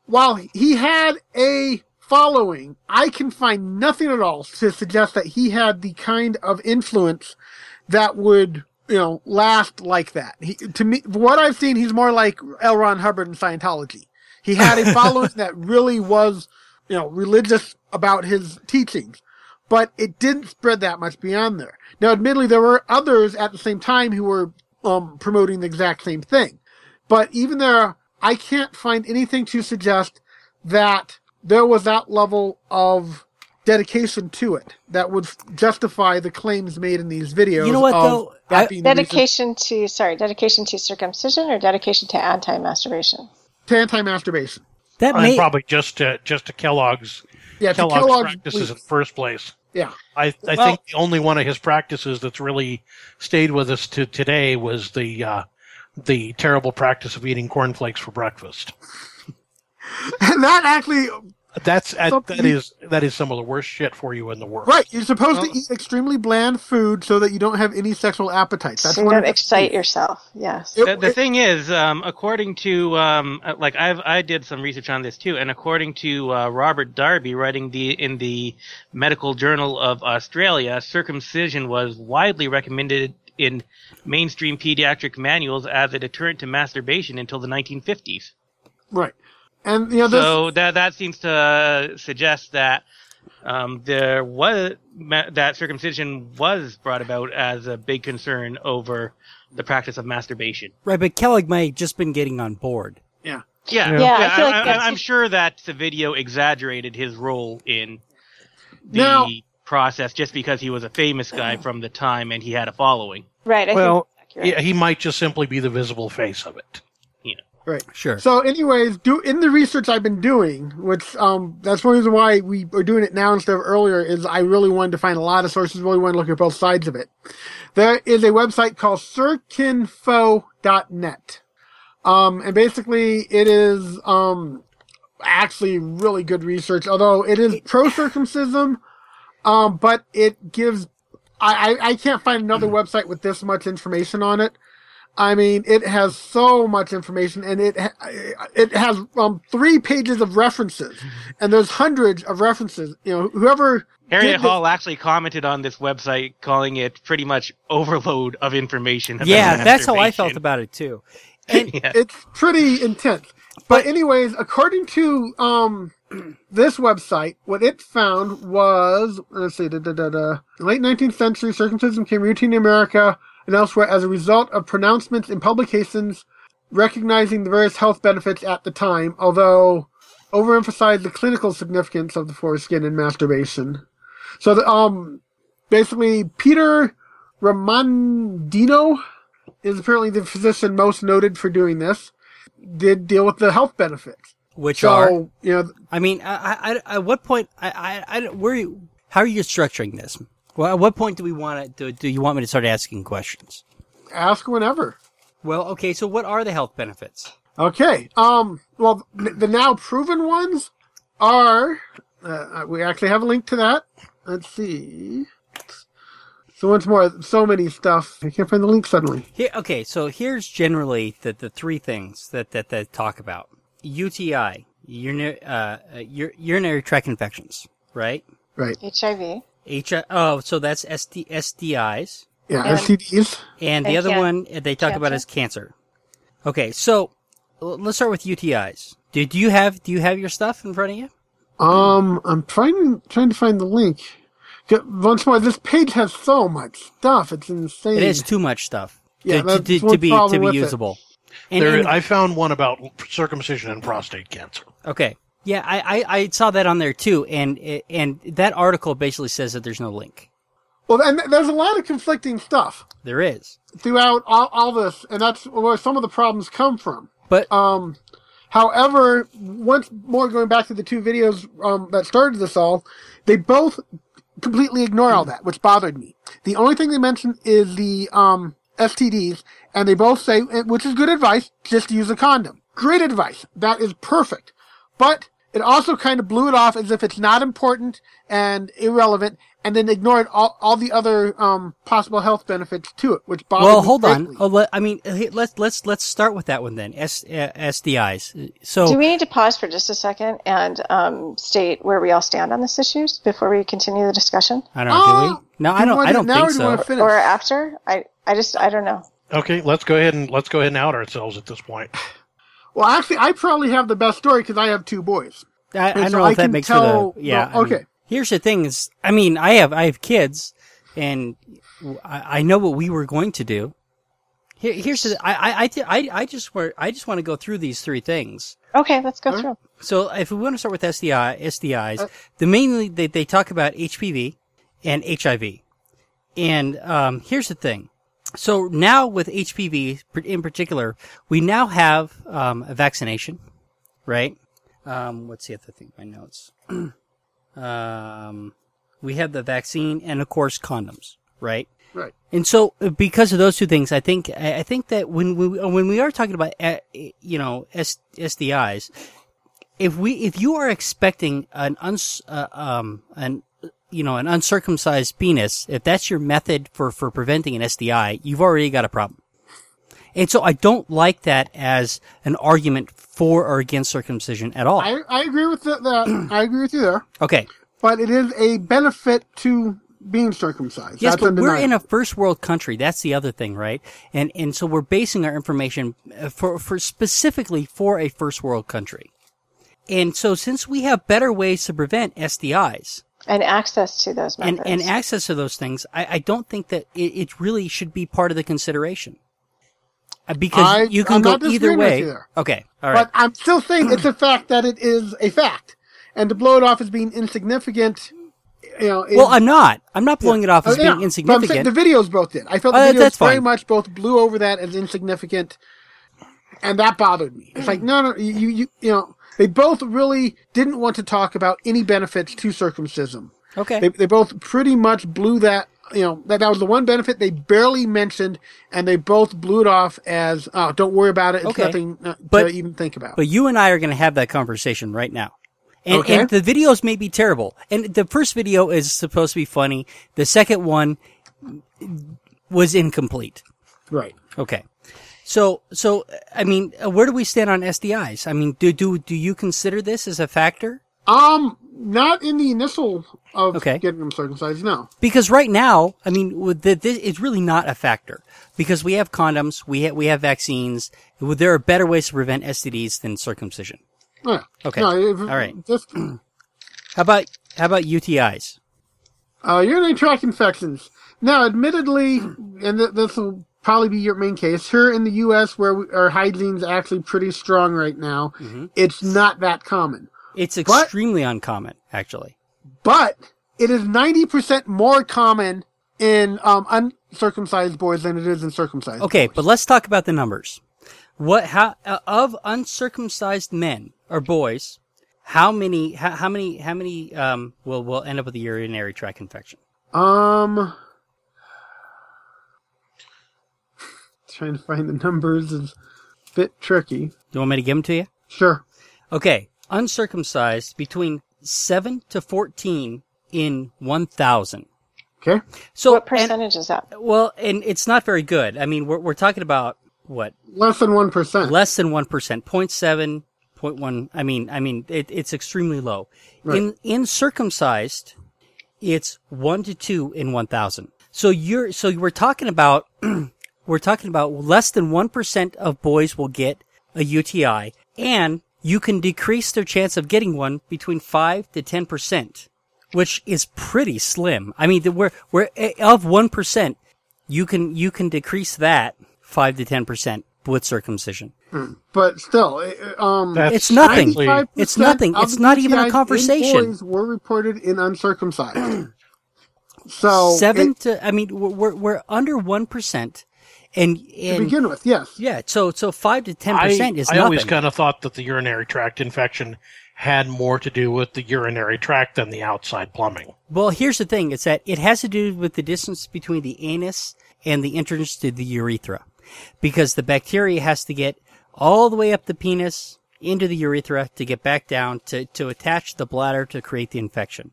while he had a following, I can find nothing at all to suggest that he had the kind of influence that would, you know, laughed like that. He, to me, what I've seen, he's more like L. Ron Hubbard in Scientology. He had a following that really was, you know, religious about his teachings, but it didn't spread that much beyond there. Now, admittedly, there were others at the same time who were um, promoting the exact same thing. But even there, I can't find anything to suggest that there was that level of dedication to it that would justify the claims made in these videos. You know what, of though? that I- being the Dedication to sorry, dedication to circumcision or dedication to anti-masturbation. to anti-masturbation. That and may probably just to just to Kellogg's Yeah, to Kellogg's, Kellogg's practices in the first place. Yeah. I, I Well- think the only one of his practices that's really stayed with us to today was the uh, the terrible practice of eating cornflakes for breakfast. And that actually, That's Something- that is that is some of the worst shit for you in the world. right, you're supposed Well- to eat extremely bland food so that you don't have any sexual appetite. That's so you one of don't excite things. yourself. Yes. It- The, the it- thing is, um, according to um, like I've I did some research on this too, and according to uh, Robert Darby, writing the in the Medical Journal of Australia, circumcision was widely recommended in mainstream pediatric manuals as a deterrent to masturbation until the 1950s. Right. And, you know, this, So that that seems to suggest that um, there was that circumcision was brought about as a big concern over the practice of masturbation. right, but Kellogg may have just been getting on board. yeah. Yeah, Yeah. Yeah, I feel like I, that's- am sure that the video exaggerated his role in the Now- process just because he was a famous guy from the time and he had a following. Right. I Well, think yeah, he might just simply be the visible face of it. Right. Sure. So, anyways, do in the research I've been doing, which um, that's one reason why we are doing it now instead of earlier, is I really wanted to find a lot of sources, really wanted to look at both sides of it. There is a website called circinfo.net. Um, and basically it is, um, actually really good research, although it is pro circumcision, um, but it gives, I, I, I can't find another website with this much information on it. I mean, it has so much information, and it it has um three pages of references, and there's hundreds of references. You know, whoever Harriet did this- Hall actually commented on this website, calling it pretty much overload of information. About yeah, that's how I felt about it too. yeah. it's pretty intense. But anyways, according to um this website, what it found was let's see, da, da, da, da, late 19th century circumcision became routine in America and elsewhere as a result of pronouncements and publications recognizing the various health benefits at the time, although overemphasized the clinical significance of the foreskin and masturbation. So the, um basically Peter Remondino is apparently the physician most noted for doing this. did deal with the health benefits. Which So, are, you know, I mean, I, I, at what point, I, I, I where, you, how are you structuring this? Well, at what point do we want to, do, do you want me to start asking questions? ask whenever. Well, okay, so what are the health benefits? Okay. Um. Well, the now proven ones are. Uh, we actually have a link to that. Let's see. So once more, so many stuff. I can't find the link suddenly. Here, okay, so here's generally the, the three things that, that, that talk about. UTI, urinary, uh, uh, urinary tract infections, right? Right. HIV. H, oh, so that's SD, SDIs. Yeah. And- STDs. And the And other can- one they talk about is cancer. Okay, so let's start with UTIs. Do, do you have do you have your stuff in front of you? Um. I'm trying trying to find the link. G- Once more, this page has so much stuff. It's insane. It is too much stuff Yeah, to, to, that's to, to one be problem to be with it. usable. And, There, and- I found one about circumcision and prostate cancer. okay, yeah, I, I, I saw that on there too, and and that article basically says that there's no link. Well, and there's a lot of conflicting stuff There is, throughout all, all this, and that's where some of the problems come from. but Um, however, once more going back to the two videos um, that started this all, they both completely ignore all that, which bothered me. The only thing they mention is the um, STDs, and they both say, eh, which is good advice, just use a condom. Great advice. That is perfect. But it also kind of blew it off as if it's not important and irrelevant, and then ignored all, all the other um, possible health benefits to it, which bothered well, me hold on. Oh, let, I mean, let's let's let's start with that one then. S, uh, SDIs. So Do we need to pause for just a second and um, state where we all stand on this issues before we continue the discussion, I don't know. do Oh, we? No, do I don't. want I to- don't now think or do so. want finish? or after? I I just I don't know. Okay, let's go ahead and let's go ahead and out ourselves at this point. Well, actually, I probably have the best story because I have two boys. I, I don't so know I if that can makes tell- for the yeah. no, I mean, okay. here's the thing: is I mean, I have I have kids, and I, I know what we were going to do. Here, here's the I I I, I, I just want I just want to go through these three things. Okay, let's go through. So if we want to start with SDI SDIs, Uh, the mainly they they talk about HPV and HIV, and um, here's the thing. So now with HPV in particular, we now have um, a vaccination, right? Um, what's the other thing? My notes. um, we have the vaccine and of course condoms, right? Right. And so, uh, because of those two things, I think I I think that when we when we are talking about uh, you know S, SDIs, if we if you are expecting an uns uh, um an you know an uncircumcised penis, if that's your method for for preventing an SDI, you've already got a problem. And so, I don't like that as an argument for or against circumcision at all. I, I agree with the, that. I agree with you there. okay. But it is a benefit to being circumcised. Yes, That's but we're in a first world country. That's the other thing, right? And and so we're basing our information uh, for for specifically for a first world country. And so since we have better ways to prevent SDIs And access to those and, members. and access to those things, I, I don't think that it, it really should be part of the consideration. Uh, Because I- you can I'm go not either way. you. Okay, all right. But I'm still saying it's a fact that it is a fact, and to blow it off as being insignificant, you know. Is, well, I'm not. I'm not blowing it off as Oh, being But insignificant. the videos both did. I felt the Uh, videos that's very fine. much both blew over that as insignificant, and that bothered me. It's like no, no, you, you, you know, they both really didn't want to talk about any benefits to circumcision. okay. They, they both pretty much blew that. You know that that was the one benefit they barely mentioned, and they both blew it off as, "Oh, don't worry about it. It's Okay. nothing uh, But- to even think about." But you and I are going to have that conversation right now. And, Okay. and the videos may be terrible. And the first video is supposed to be funny. The second one was incomplete. right. Okay. So, so, I mean, uh, where do we stand on SDIs? I mean, do, do, do you consider this as a factor? Um, not in the initial of Okay. getting them circumcised. No. Because right now, I mean, with the, this, it's really not a factor because we have condoms, we have, we have vaccines. There are better ways to prevent STDs than circumcision. Yeah. Okay. No, All right. Just How about, how about UTIs? uh, urinary tract infections. Now, admittedly, and th- this will probably be your main case here in the U.S., where we, our hygiene's actually pretty strong right now. Mm-hmm. It's not that common, It's extremely uncommon, actually. but it is ninety percent more common in um, uncircumcised boys than it is in circumcised. Okay, boys. but let's talk about the numbers. What? How uh, of uncircumcised men or boys? How many? How, how many? How many? Um, will will end up with a urinary tract infection? Um, trying to find the numbers is a bit tricky. Do you want me to give them to you? Sure. Okay, uncircumcised between seven to fourteen in one thousand. Okay. So What and- percentage is that? well, and it's not very good. I mean, we're we're talking about what Less than 1%. less than one percent, point seven, point one. I mean, I mean, it, it's extremely low. In in circumcised, it's one to two in one thousand. So you're so we're talking about we're talking about less than one percent of boys will get a UTI, and you can decrease their chance of getting one between five to ten percent, which is pretty slim. I mean, we're we're eh, of one percent, you can you can decrease that five to ten percent with circumcision. But still, it- it, um, It's nothing. It's nothing. It's not even a conversation. boys were reported in uncircumcised. so Seven it- to I mean we're we're, we're under one percent, and to begin with, yes. yeah, so so five to ten percent is I nothing. always kind of thought that the urinary tract infection had more to do with the urinary tract than the outside plumbing. Well, here's the thing: it's that it has to do with the distance between the anus and the entrance to the urethra, because the bacteria has to get all the way up the penis into the urethra to get back down to to attach the bladder to create the infection.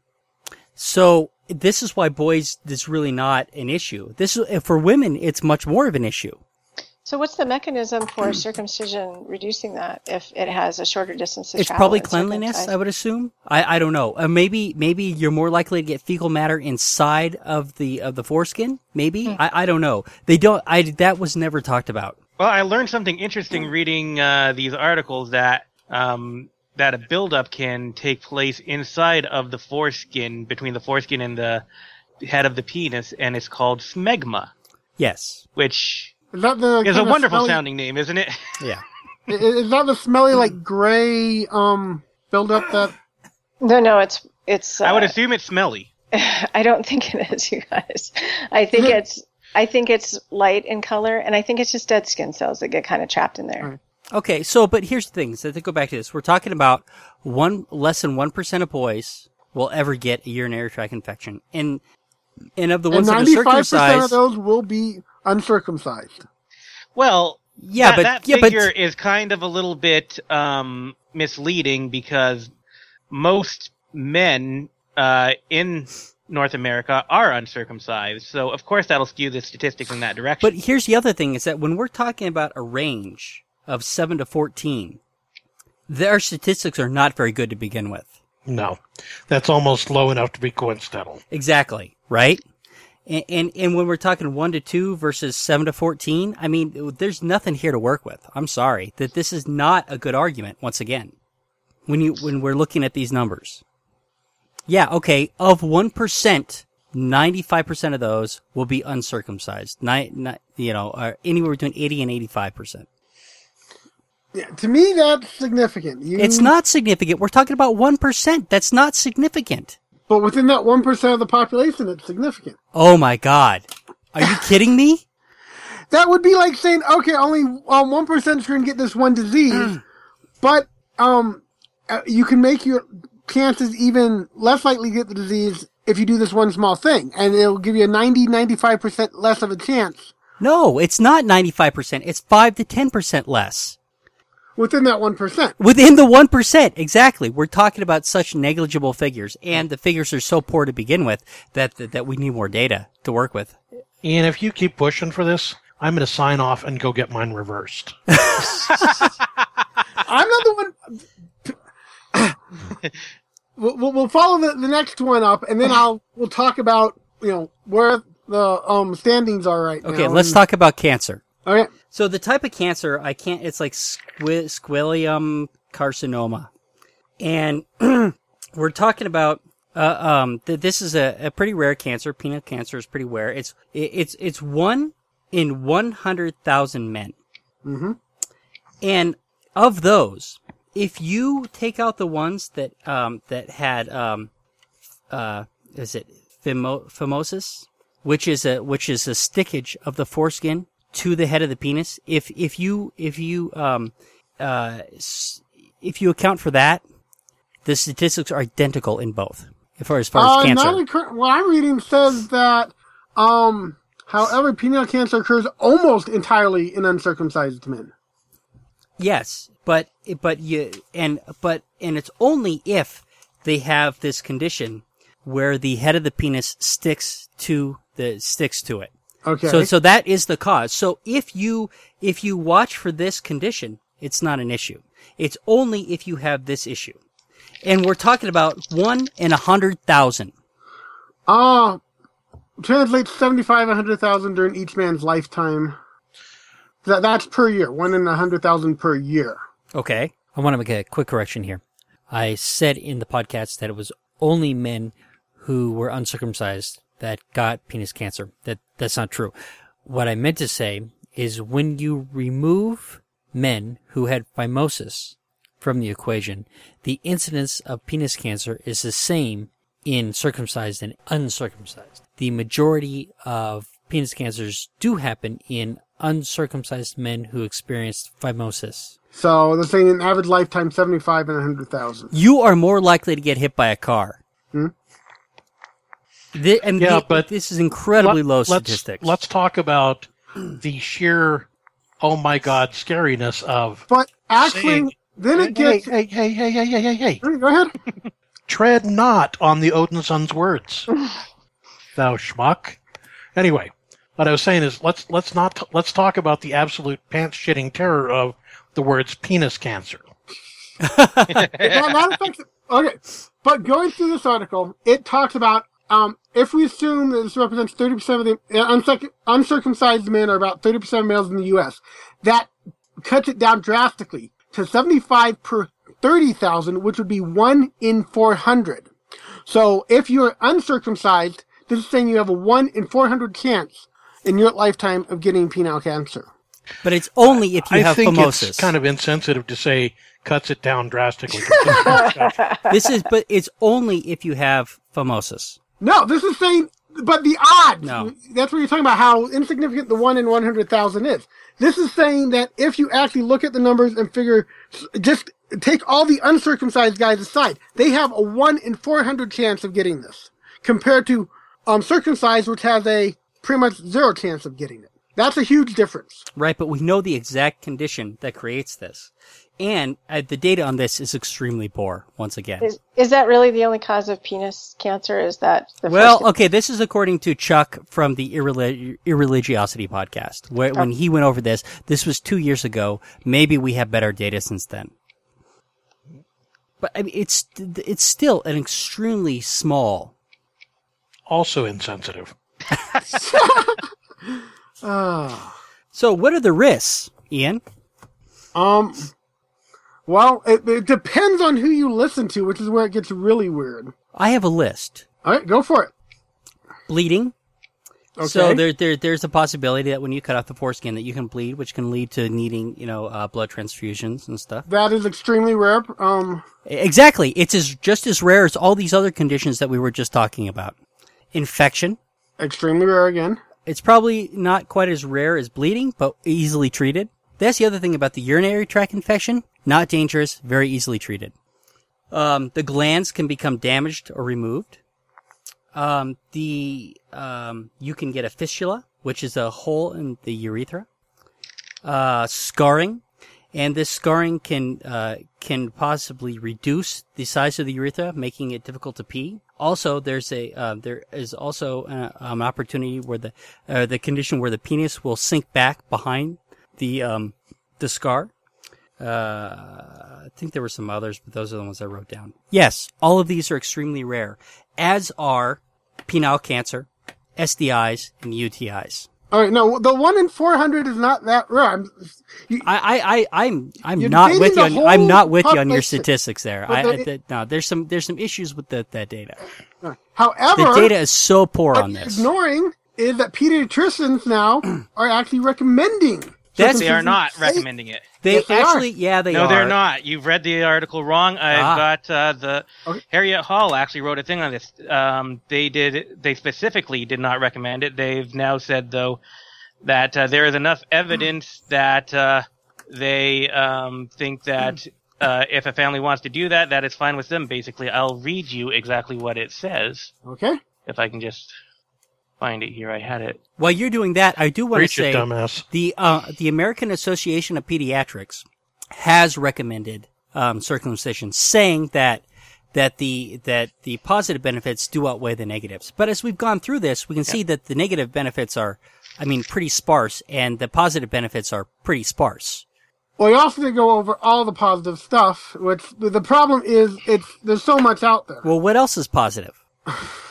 So this is why boys this is really not an issue. This is, for women it's much more of an issue. So what's the mechanism for circumcision reducing that if it has a shorter distance to It's travel probably cleanliness, circumcised? I would assume. I, I don't know. Uh, maybe maybe you're more likely to get fecal matter inside of the of the foreskin. Maybe I, I don't know. They don't. I that was never talked about. Well, I learned something interesting reading uh, these articles that um, that a buildup can take place inside of the foreskin, between the foreskin and the head of the penis, and it's called smegma, Yes. which Is that the is a wonderful smelly- sounding name, isn't it? Yeah. i- Is that the smelly like gray um buildup that? No, no, it's it's. Uh, I would assume it's smelly. I don't think it is, you guys. I think it's I think it's light in color, and I think it's just dead skin cells that get kind of trapped in there. Okay. So, but here's the thing. So to go back to this, we're talking about one less than one percent of boys will ever get a urinary tract infection, and and of the And ones that are ninety-five percent of those will be uncircumcised. Well, yeah, that, but that yeah, figure but is kind of a little bit um, misleading because most men uh, in North America are uncircumcised. So of course that'll skew the statistics in that direction. But here's the other thing: is that when we're talking about a range of seven to fourteen, their statistics are not very good to begin with. No, that's almost low enough to be coincidental. Exactly. Right. And, and and when we're talking one to two versus seven to fourteen, I mean, there's nothing here to work with. I'm sorry that this is not a good argument. Once again, when you when we're looking at these numbers, yeah, okay, of one percent, ninety five percent of those will be uncircumcised. Ni- ni- you know, anywhere between eighty and eighty five percent. Yeah, to me, that's significant. You, It's not significant. We're talking about one percent. That's not significant. but within that one percent of the population, it's significant. Oh my god, are you kidding me? That would be like saying, okay, only um, one percent is going to get this one disease, but um, uh, you can make your chances even less likely to get the disease if you do this one small thing, and it'll give you a 90, 95 percent less of a chance No, it's not 95%. It's 5 to 10% less. Within that one percent. Within the 1%. Exactly. We're talking about such negligible figures and the figures are so poor to begin with that, that, that we need more data to work with. And if you keep pushing for this, I'm going to sign off and go get mine reversed. I'm not the one. we'll, we'll- we'll follow the, the next one up, and then I'll we'll talk about you know where the um standings are right now. Okay, let's and- talk about cancer. Okay, So the type of cancer, I can't, it's like squi- squilium carcinoma. And we're talking about, uh, um, th- this is a, a pretty rare cancer. Penile cancer is pretty rare. It's, it, it's, it's one in 100,000 men. Mhm. And of those, if you take out the ones that, um, that had, um, uh, is it phimo- phimosis? Which is a, which is a stickage of the foreskin to the head of the penis, if if you if you um uh if you account for that, the statistics are identical in both. As far as far as Uh, cancer, what I'm reading says that, um, however, penile cancer occurs almost entirely in uncircumcised men. Yes, but but you and but and it's only if they have this condition where the head of the penis sticks to the sticks to it. Okay. So so that is the cause. So if you if you watch for this condition, it's not an issue. It's only if you have this issue. And we're talking about one in a hundred thousand. Uh, translates 75, a 100,000 during each man's lifetime. That, that's per year. One in a 100,000 per year. Okay. I want to make a quick correction here. I said in the podcast that it was only men who were uncircumcised that got penis cancer. That that's not true. What I meant to say is when you remove men who had phimosis from the equation, the incidence of penis cancer is the same in circumcised and uncircumcised. The majority of penis cancers do happen in uncircumcised men who experienced phimosis. So they're saying an average lifetime 75 and 100,000. you are more likely to get hit by a car. Hmm? Thi- and Yeah, thi- but this is incredibly Let- low let's, statistics. Let's talk about the sheer, oh my god, scariness of. But actually, Saying- then Hey, it gets. hey, hey, hey, hey, hey, hey, hey! Go ahead. Tread not on the Odin son's words, thou schmuck. Anyway, what I was saying is let's let's not let's talk about the absolute pants shitting terror of the words penis cancer. that, that affects okay but going through this article it talks about um, if we assume that this represents 30% of the uh, uncirc- uncircumcised men are about 30% of males in the us that cuts it down drastically to 75 per 30,000 which would be 1 in 400 so if you're uncircumcised this is saying you have a 1 in 400 chance in your lifetime of getting penile cancer but it's only if you I have think phimosis. it's kind of insensitive to say cuts it down drastically. this is, but it's only if you have phimosis. No, this is saying, but the odds. No. That's what you're talking about, how insignificant the 1 in 100,000 is. This is saying that if you actually look at the numbers and figure, just take all the uncircumcised guys aside, they have a 1 in 400 chance of getting this, compared to um, circumcised, which has a pretty much zero chance of getting it. That's a huge difference. Right, but we know the exact condition that creates this. And uh, the data on this is extremely poor, once again. Is, is that really the only cause of penis cancer? Is that the Well, first? okay, this is according to Chuck from the Irreli- Irreligiosophy podcast. Where, when he went over this, this was two years ago. Maybe we have better data since then. But I mean, it's it's still an extremely small. also insensitive. So, what are the risks, Ian? Um, well, it, it depends on who you listen to, which is where it gets really weird. I have a list. All right, go for it. Bleeding. Okay. So there, there, there's a possibility that when you cut off the foreskin, that you can bleed, which can lead to needing, you know, uh, blood transfusions and stuff. that is extremely rare. Um, Exactly. It's as just as rare as all these other conditions that we were just talking about. Infection. extremely rare again. It's probably not quite as rare as bleeding, but easily treated. That's the other thing about the urinary tract infection. Not dangerous, very easily treated. Um, the glands can become damaged or removed. Um, the um, you can get a fistula, which is a hole in the urethra. Uh, scarring, and this scarring can uh, can possibly reduce the size of the urethra, making it difficult to pee. Also, there's a uh, there is also uh, an opportunity where the uh, the condition where the penis will sink back behind the um, the scar. Uh, I think there were some others, but those are the ones I wrote down. Yes, all of these are extremely rare, as are penile cancer, SDIs, and UTIs. All right, no, the one in four hundred is not that rare. I'm, you, I, I, I, I'm, I'm not with you. On, I'm not with you on your statistics there. I, the- I th- no, there's some, there's some issues with the, that data. however, The data is so poor on this. ignoring is that pediatricians now are actually recommending. That's- They are not recommending it. They Yes, they are. actually, yeah, they are. no, are. they're not. You've read the article wrong. I've Ah. got uh, the Okay. Harriet Hall actually wrote a thing on this. Um, they did. They specifically did not recommend it. They've now said though that uh, there is enough evidence that uh, they um, think that uh, if a family wants to do that, that is fine with them. Basically, I'll read you exactly what it says Okay. if I can just find it here. I had it. While you're doing that, I do want to say it, dumbass. the uh, the American Association of Pediatrics has recommended um, circumcision, saying that that the that the positive benefits do outweigh the negatives. But as we've gone through this, we can see that the negative benefits are, I mean, pretty sparse, and the positive benefits are pretty sparse. Well, you also did go over all the positive stuff, which the problem is it's there's so much out there. Well, what else is positive?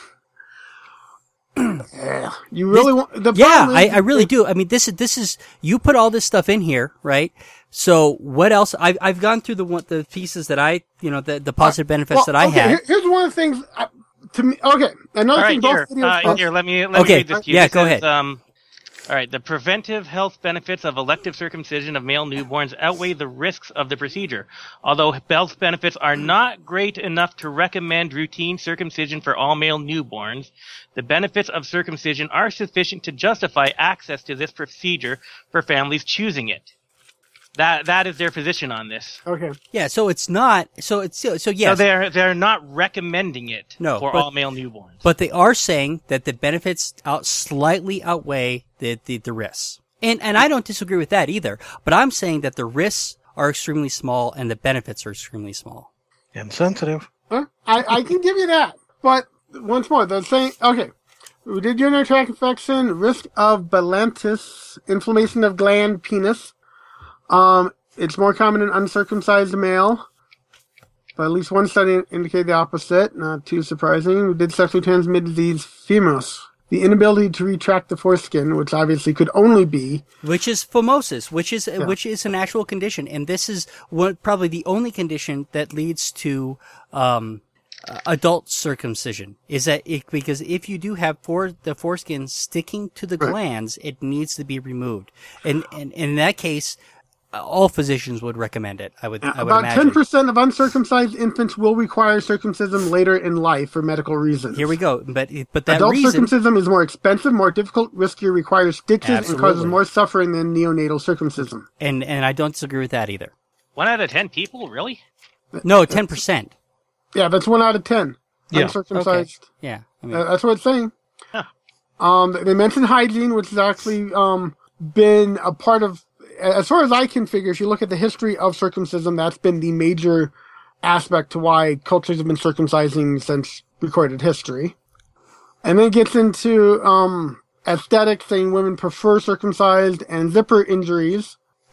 Yeah. You really want the Yeah, problem I, is- I really do. I mean, this is this is you put all this stuff in here, right? So what else? I've I've gone through the one the pieces that I you know the the positive benefits Well, that I okay, had. here's one of the things uh, to me. Okay, another All thing. right, Both here, videos. uh, here. Let me let Okay, me read this to you. yeah, It go says, ahead. Um, all right, the preventive health benefits of elective circumcision of male newborns outweigh the risks of the procedure. Although health benefits are not great enough to recommend routine circumcision for all male newborns, the benefits of circumcision are sufficient to justify access to this procedure for families choosing it. That that is their position on this. okay. Yeah, so it's not. So it's so, so So they're they're not recommending it No, for but- all male newborns. but they are saying that the benefits out slightly outweigh the, the the risks, and and I don't disagree with that either. But I'm saying that the risks are extremely small and the benefits are extremely small. Insensitive. Huh? I, I can give you that. But once more, the same. Okay. We did urinary tract infection, risk of Balanitis, inflammation of gland, penis. Um, it's more common in uncircumcised male. But at least one study indicated the opposite. Not too surprising. We did sexually transmitted disease, femurs. The inability to retract the foreskin, which obviously could only be which is phimosis, which is which is an actual condition, and this is what probably the only condition that leads to um, adult circumcision. Is that it, because if you do have for the foreskin sticking to the glands, it needs to be removed, and and, and in that case, all physicians would recommend it. I would I would about 10% of uncircumcised infants will require circumcision later in life for medical reasons. Here we go, but but that Adult reason. circumcision is more expensive, more difficult, riskier, requires stitches, and causes more suffering than neonatal circumcision. and and I don't disagree with that either. One out of ten people, really? No, ten percent. Yeah, that's one out of ten. Yeah. Uncircumcised. Yeah, I mean, that's what it's saying. Huh. Um, they mentioned hygiene, which has actually um, been a part of, as far as I can figure, if you look at the history of circumcision, that's been the major aspect to why cultures have been circumcising since recorded history. And then it gets into um, aesthetics, saying women prefer circumcised and zipper injuries.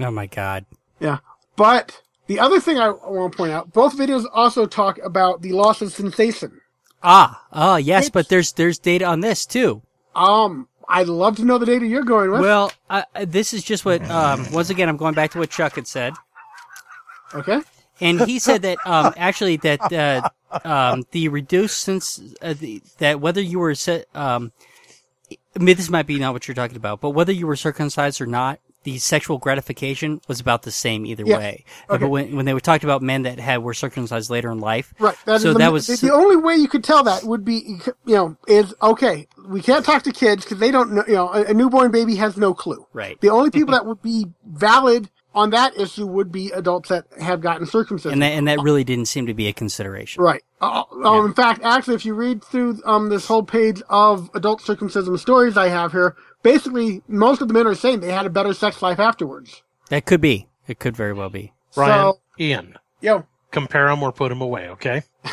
oh my god. Yeah. But the other thing I want to point out, both videos also talk about the loss of sensation. Ah, ah, yes, It's- but there's there's data on this too. Um, I'd love to know the data you're going with. Well, I, I- this is just what. Um, once again, I'm going back to what Chuck had said, okay. and he said that um, actually that uh, um, the reduced uh, the, that whether you were um, I mean, this might be not what you're talking about, but whether you were circumcised or not, the sexual gratification was about the same either Yeah. way. Okay. But when when they were talked about men that had were circumcised later in life, Right. That so the, that was the, the only way you could tell that would be, you know, is okay. We can't talk to kids because they don't know. You know, a, a newborn baby has no clue. right. The only people that would be valid on that issue would be adults that have gotten circumcised, And that and that really didn't seem to be a consideration. Right. Uh, um, In fact, actually, if you read through um, this whole page of adult circumcision stories I have here, basically most of the men are saying they had a better sex life afterwards. That could be. It could very well be. Brian, So, Ian, yo, compare them or put them away, okay?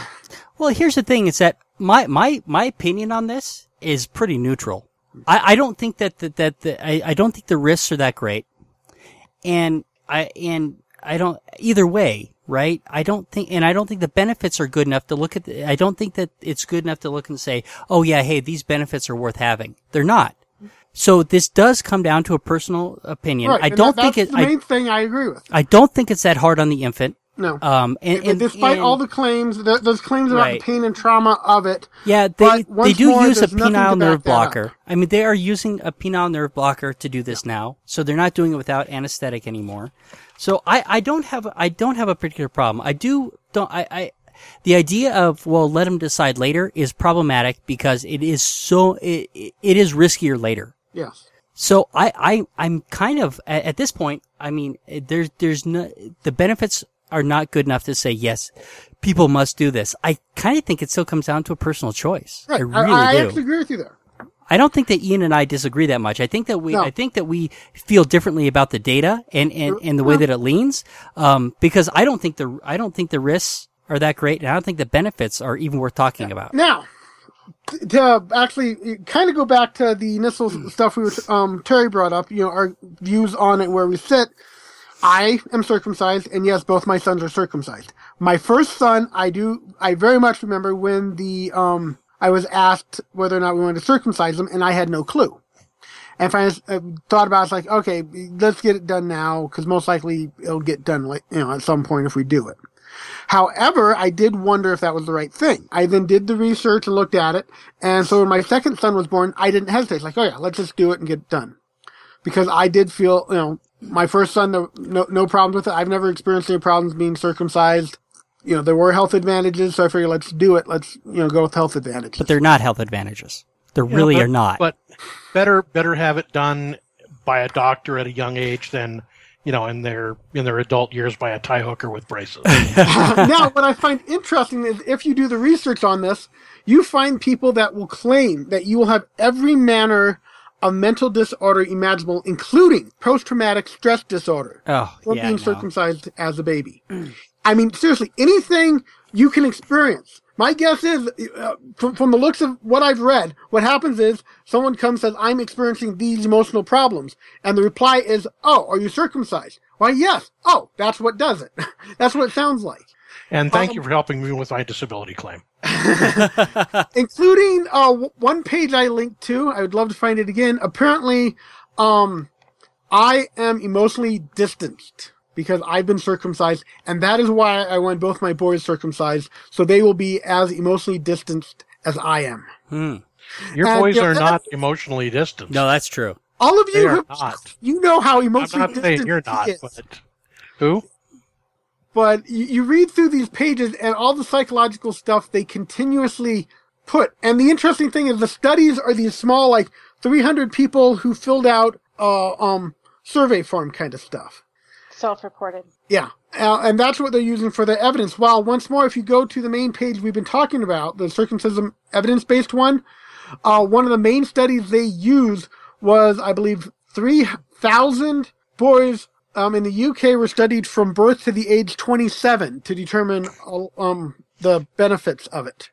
Well, here's the thing: is that my my my opinion on this is pretty neutral. I, I don't think that the, that the, I, I don't think the risks are that great, and I and I don't either way, right? I don't think, and I don't think the benefits are good enough to look at. The, I don't think that it's good enough to look and say, oh yeah, hey, these benefits are worth having. They're not. So this does come down to a personal opinion. right. I don't that- think that's it. the I, main thing I agree with. I don't think it's that hard on the infant. No. Um, and, and despite and- all the claims, there, there's claims about Right. the pain and trauma of it. Yeah, they they do more, use a penile nerve blocker. I mean, they are using a penile nerve blocker to do this now, so they're not doing it without anesthetic anymore. So I, I don't have I don't have a particular problem. I do don't I, I the idea of well let them decide later is problematic because it is so it, it is riskier later. Yes. So I, I, I'm kind of at, at this point. I mean, there's, there's no, the benefits are not good enough to say yes, people must do this. I kind of think it still comes down to a personal choice. I really I, do. actually agree with you there. I don't think that Ian and I disagree that much. I think that we, No. I think that we feel differently about the data and, and, and the way that it leans. Um, because I don't think the, I don't think the risks are that great and I don't think the benefits are even worth talking about. Now, to actually kind of go back to the initial stuff we were, um, Terry brought up, you know, our views on it, where we sit. I am circumcised, and yes, both my sons are circumcised. My first son, I do, I very much remember when the, um, I was asked whether or not we wanted to circumcise him, and I had no clue. And if I uh, thought about it, it's like, okay, let's get it done now, because most likely it'll get done, like, you know, at some point if we do it. However, I did wonder if that was the right thing. I then did the research and looked at it. And so when my second son was born, I didn't hesitate. Like, oh yeah, let's just do it and get it done. Because I did feel, you know, my first son, no, no, no problems with it. I've never experienced any problems being circumcised. You know, there were health advantages, so I figured let's do it. Let's, you know, go with health advantages. But they're not health advantages. There Yeah, really but- are not. But better better have it done by a doctor at a young age than you know in their in their adult years by a Thai hooker with braces. now, what I find interesting is if you do the research on this, you find people that will claim that you will have every manner of mental disorder imaginable, including post-traumatic stress disorder, oh, for yeah, being no. circumcised as a baby. I mean, seriously, anything you can experience. My guess is, uh, from, from the looks of what I've read, what happens is someone comes and says, I'm experiencing these emotional problems. And the reply is, Oh, are you circumcised? Why, yes. Oh, that's what does it. that's what it sounds like. and thank you for helping me with my disability claim. including uh, one page I linked to. I would love to find it again. Apparently, um, I am emotionally distanced because I've been circumcised, and that is why I want both my boys circumcised, so they will be as emotionally distanced as I am. Hmm. Your And, boys you know, are not emotionally distant. No, that's true. All of you, are have, not. you know how I'm emotionally not saying you're not, but who? but you, you read through these pages and all the psychological stuff they continuously put. And the interesting thing is the studies are these small, like 300 people who filled out, uh, um, survey form kind of stuff. Self-reported. Yeah. Uh, and that's what they're using for the evidence. While once more, if you go to the main page we've been talking about, the circumcision evidence-based one, uh, one of the main studies they used was, I believe, 3,000 boys um, in the UK were studied from birth to the age 27 to determine uh, um, the benefits of it.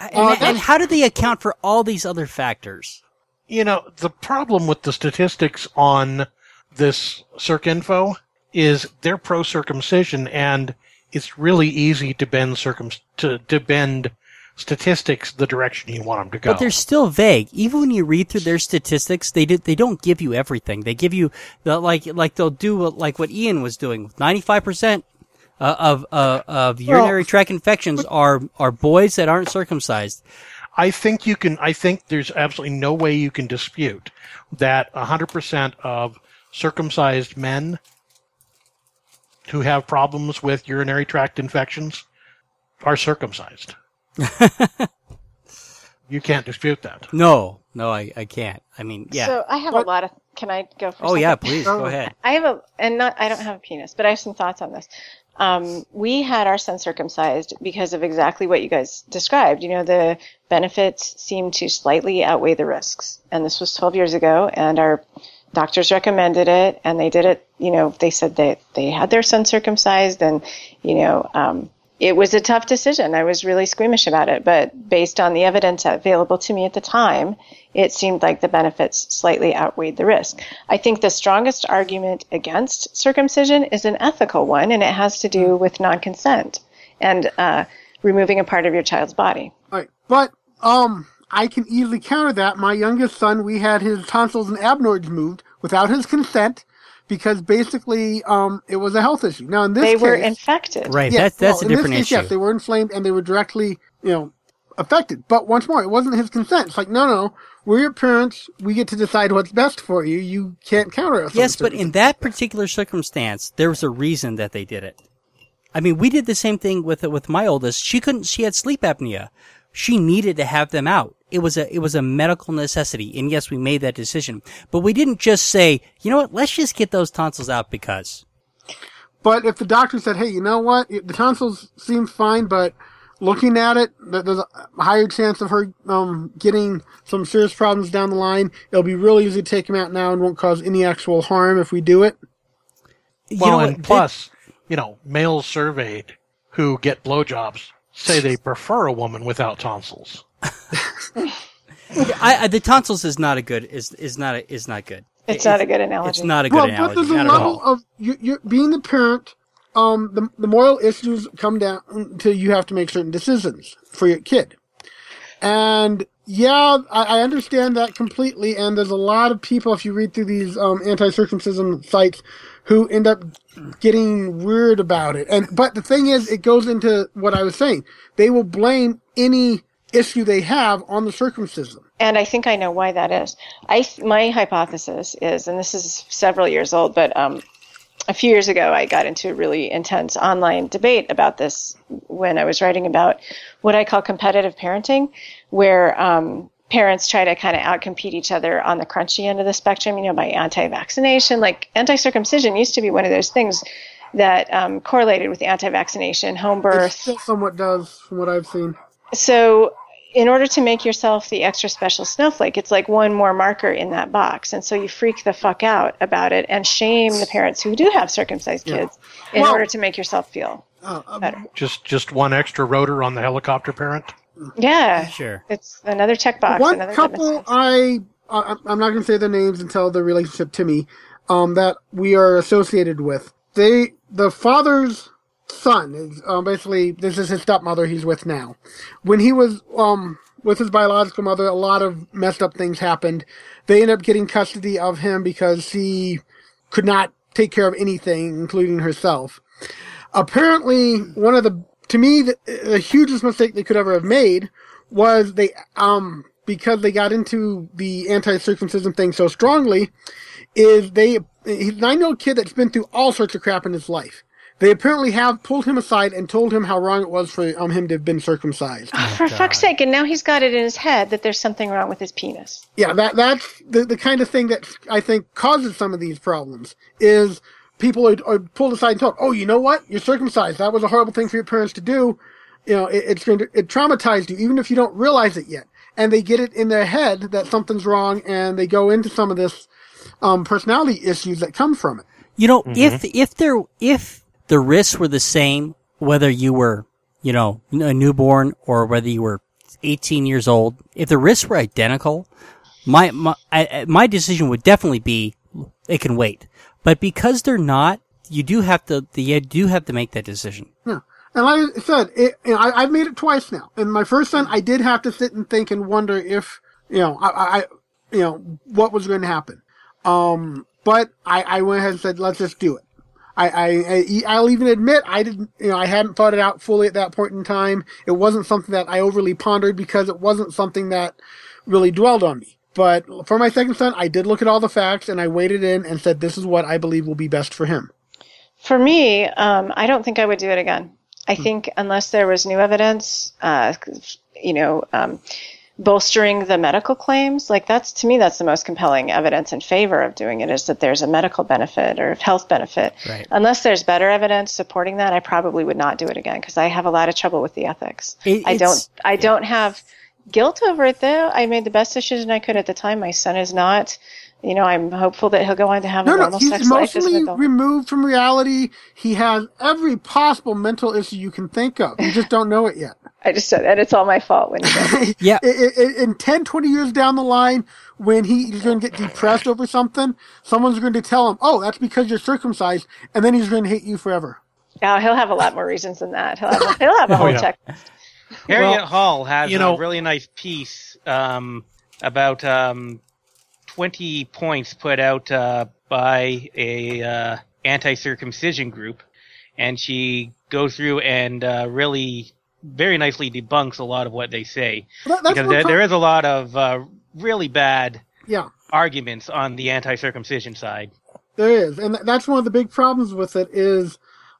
And, Uh, and how do they account for all these other factors? You know, the problem with the statistics on this CircInfo is they're pro circumcision, and it's really easy to bend circum to, to bend statistics the direction you want them to go. But they're still vague. Even when you read through their statistics, they do, they don't give you everything. They give you the like like they'll do like what Ian was doing. Ninety five percent of uh, of urinary tract infections are are boys that aren't circumcised. I think you can. I think there's absolutely no way you can dispute that 100% of circumcised men who have problems with urinary tract infections are circumcised. you can't dispute that. No, no, I, I can't. I mean, yeah. So I have What- a lot of. Can I go for? a oh yeah, please go ahead. I have a, and not, I don't have a penis, but I have some thoughts on this. Um, we had our son circumcised because of exactly what you guys described. You know, the benefits seem to slightly outweigh the risks. And this was 12 years ago, and our doctors recommended it, and they did it. You know, they said that they had their son circumcised, and, you know, um, it was a tough decision. I was really squeamish about it, but based on the evidence available to me at the time, it seemed like the benefits slightly outweighed the risk. I think the strongest argument against circumcision is an ethical one, and it has to do with non-consent and uh, removing a part of your child's body. All right. But, um, I can easily counter that. My youngest son, we had his tonsils and adenoids moved without his consent because basically, um, it was a health issue. Now, in this They case, were infected. Right, Yeah, that's that's well, a in different this case, issue. Yes, they were inflamed and they were directly, you know, affected. But once more, it wasn't his consent. It's like, no, no, we're your parents. We get to decide what's best for you. You can't counter us. Yes, but in that particular circumstance, there was a reason that they did it. I mean, we did the same thing with with my oldest. She couldn't. She had sleep apnea. She needed to have them out, it was a it was a medical necessity, and yes, we made that decision. But we didn't just say, you know what, let's just get those tonsils out because. But if the doctor said, "Hey, you know what? The tonsils seem fine, but looking at it, there's a higher chance of her um, getting some serious problems down the line. It'll be really easy to take them out now and won't cause any actual harm if we do it." You Well, know and what, plus, you know, males surveyed who get blowjobs say they prefer a woman without tonsils. I, I, the tonsils is not a good is is not a, is not good. It's not a good analogy. It's not a good well, analogy. but there's a at level all. of you, you being the parent. Um, the the moral issues come down until you have to make certain decisions for your kid, and yeah, I, I understand that completely. And there's a lot of people, if you read through these um, anti-circumcision sites, who end up getting weird about it. And but the thing is, it goes into what I was saying. They will blame any issue they have on the circumcision. and I think I know why that is. I th- my hypothesis is, and this is several years old, but um, a few years ago I got into a really intense online debate about this when I was writing about what I call competitive parenting, where um, parents try to kind of outcompete each other on the crunchy end of the spectrum. You know, by anti-vaccination, like anti-circumcision used to be one of those things that um, correlated with anti-vaccination, home birth. It still somewhat does, from what I've seen. so in order to make yourself the extra special snowflake, it's like one more marker in that box. And so you freak the fuck out about it and shame the parents who do have circumcised Yeah. kids in Well- order to make yourself feel Uh, uh, better. Just just one extra rotor on the helicopter parent. Yeah. Sure. It's another checkbox. One another couple. I, I I'm not going to say their names and tell their relationship to me, um, that we are associated with. They, the father's son is um, basically this is his stepmother he's with now. When he was um with his biological mother, a lot of messed up things happened. They ended up getting custody of him because she could not take care of anything, including herself. Apparently, one of the to me the, the hugest mistake they could ever have made was they um because they got into the anti-circumcision thing so strongly is they he's a nine-year-old kid that's been through all sorts of crap in his life. They apparently have pulled him aside and told him how wrong it was for um, him to have been circumcised. For fuck's sake. And now he's got it in his head that there's something wrong with his penis. Yeah, that that's the the kind of thing that I think causes some of these problems is people are, are pulled aside and told, "Oh, you know what? You're circumcised. That was a horrible thing for your parents to do. You know, it, it's going to it traumatized you, even if you don't realize it yet." And they get it in their head that something's wrong, and they go into some of this um, personality issues that come from it. You know, if if there if the risks were the same, whether you were you know a newborn or whether you were 18 years old, if the risks were identical, my my I, my decision would definitely be it can wait. But because they're not, you do have to you do have to make that decision. Yeah. And like I said, it, I, I've made it twice now. And my first son, I did have to sit and think and wonder if, you know, I, I you know, what was going to happen. Um, but I, I went ahead and said, let's just do it. I, I, I'll even admit I didn't, you know, I hadn't thought it out fully at that point in time. It wasn't something that I overly pondered because it wasn't something that really dwelled on me. But for my second son, I did look at all the facts and I waded in and said, this is what I believe will be best for him. For me, um, I don't think I would do it again. I think unless there was new evidence, uh, you know, um, bolstering the medical claims, like that's to me that's the most compelling evidence in favor of doing it is that there's a medical benefit or health benefit. Right. Unless there's better evidence supporting that, I probably would not do it again because I have a lot of trouble with the ethics. It- I don't. I don't have guilt over it though. I made the best decision I could at the time. My son is not. You know, I'm hopeful that he'll go on to have No, a no, normal he's sex life as an emotionally removed from reality. He has every possible mental issue you can think of. You just don't know it yet. I just said, and it's all my fault when he. Yeah. I- I- I- In 10, 20 years down the line, when he, he's going to get depressed over something, someone's going to tell him, oh, that's because you're circumcised, and then he's going to hate you forever. Now he'll have a lot more reasons than that. He'll have, he'll have a Oh, whole yeah. check. Harriet Well, Hall has you know- a really nice piece um, about um, 20 points put out uh, by a uh, anti-circumcision group, and she goes through and uh, really very nicely debunks a lot of what they say That- because there, there is a lot of uh, really bad Yeah, arguments on the anti-circumcision side. there is. And that's one of the big problems with it is,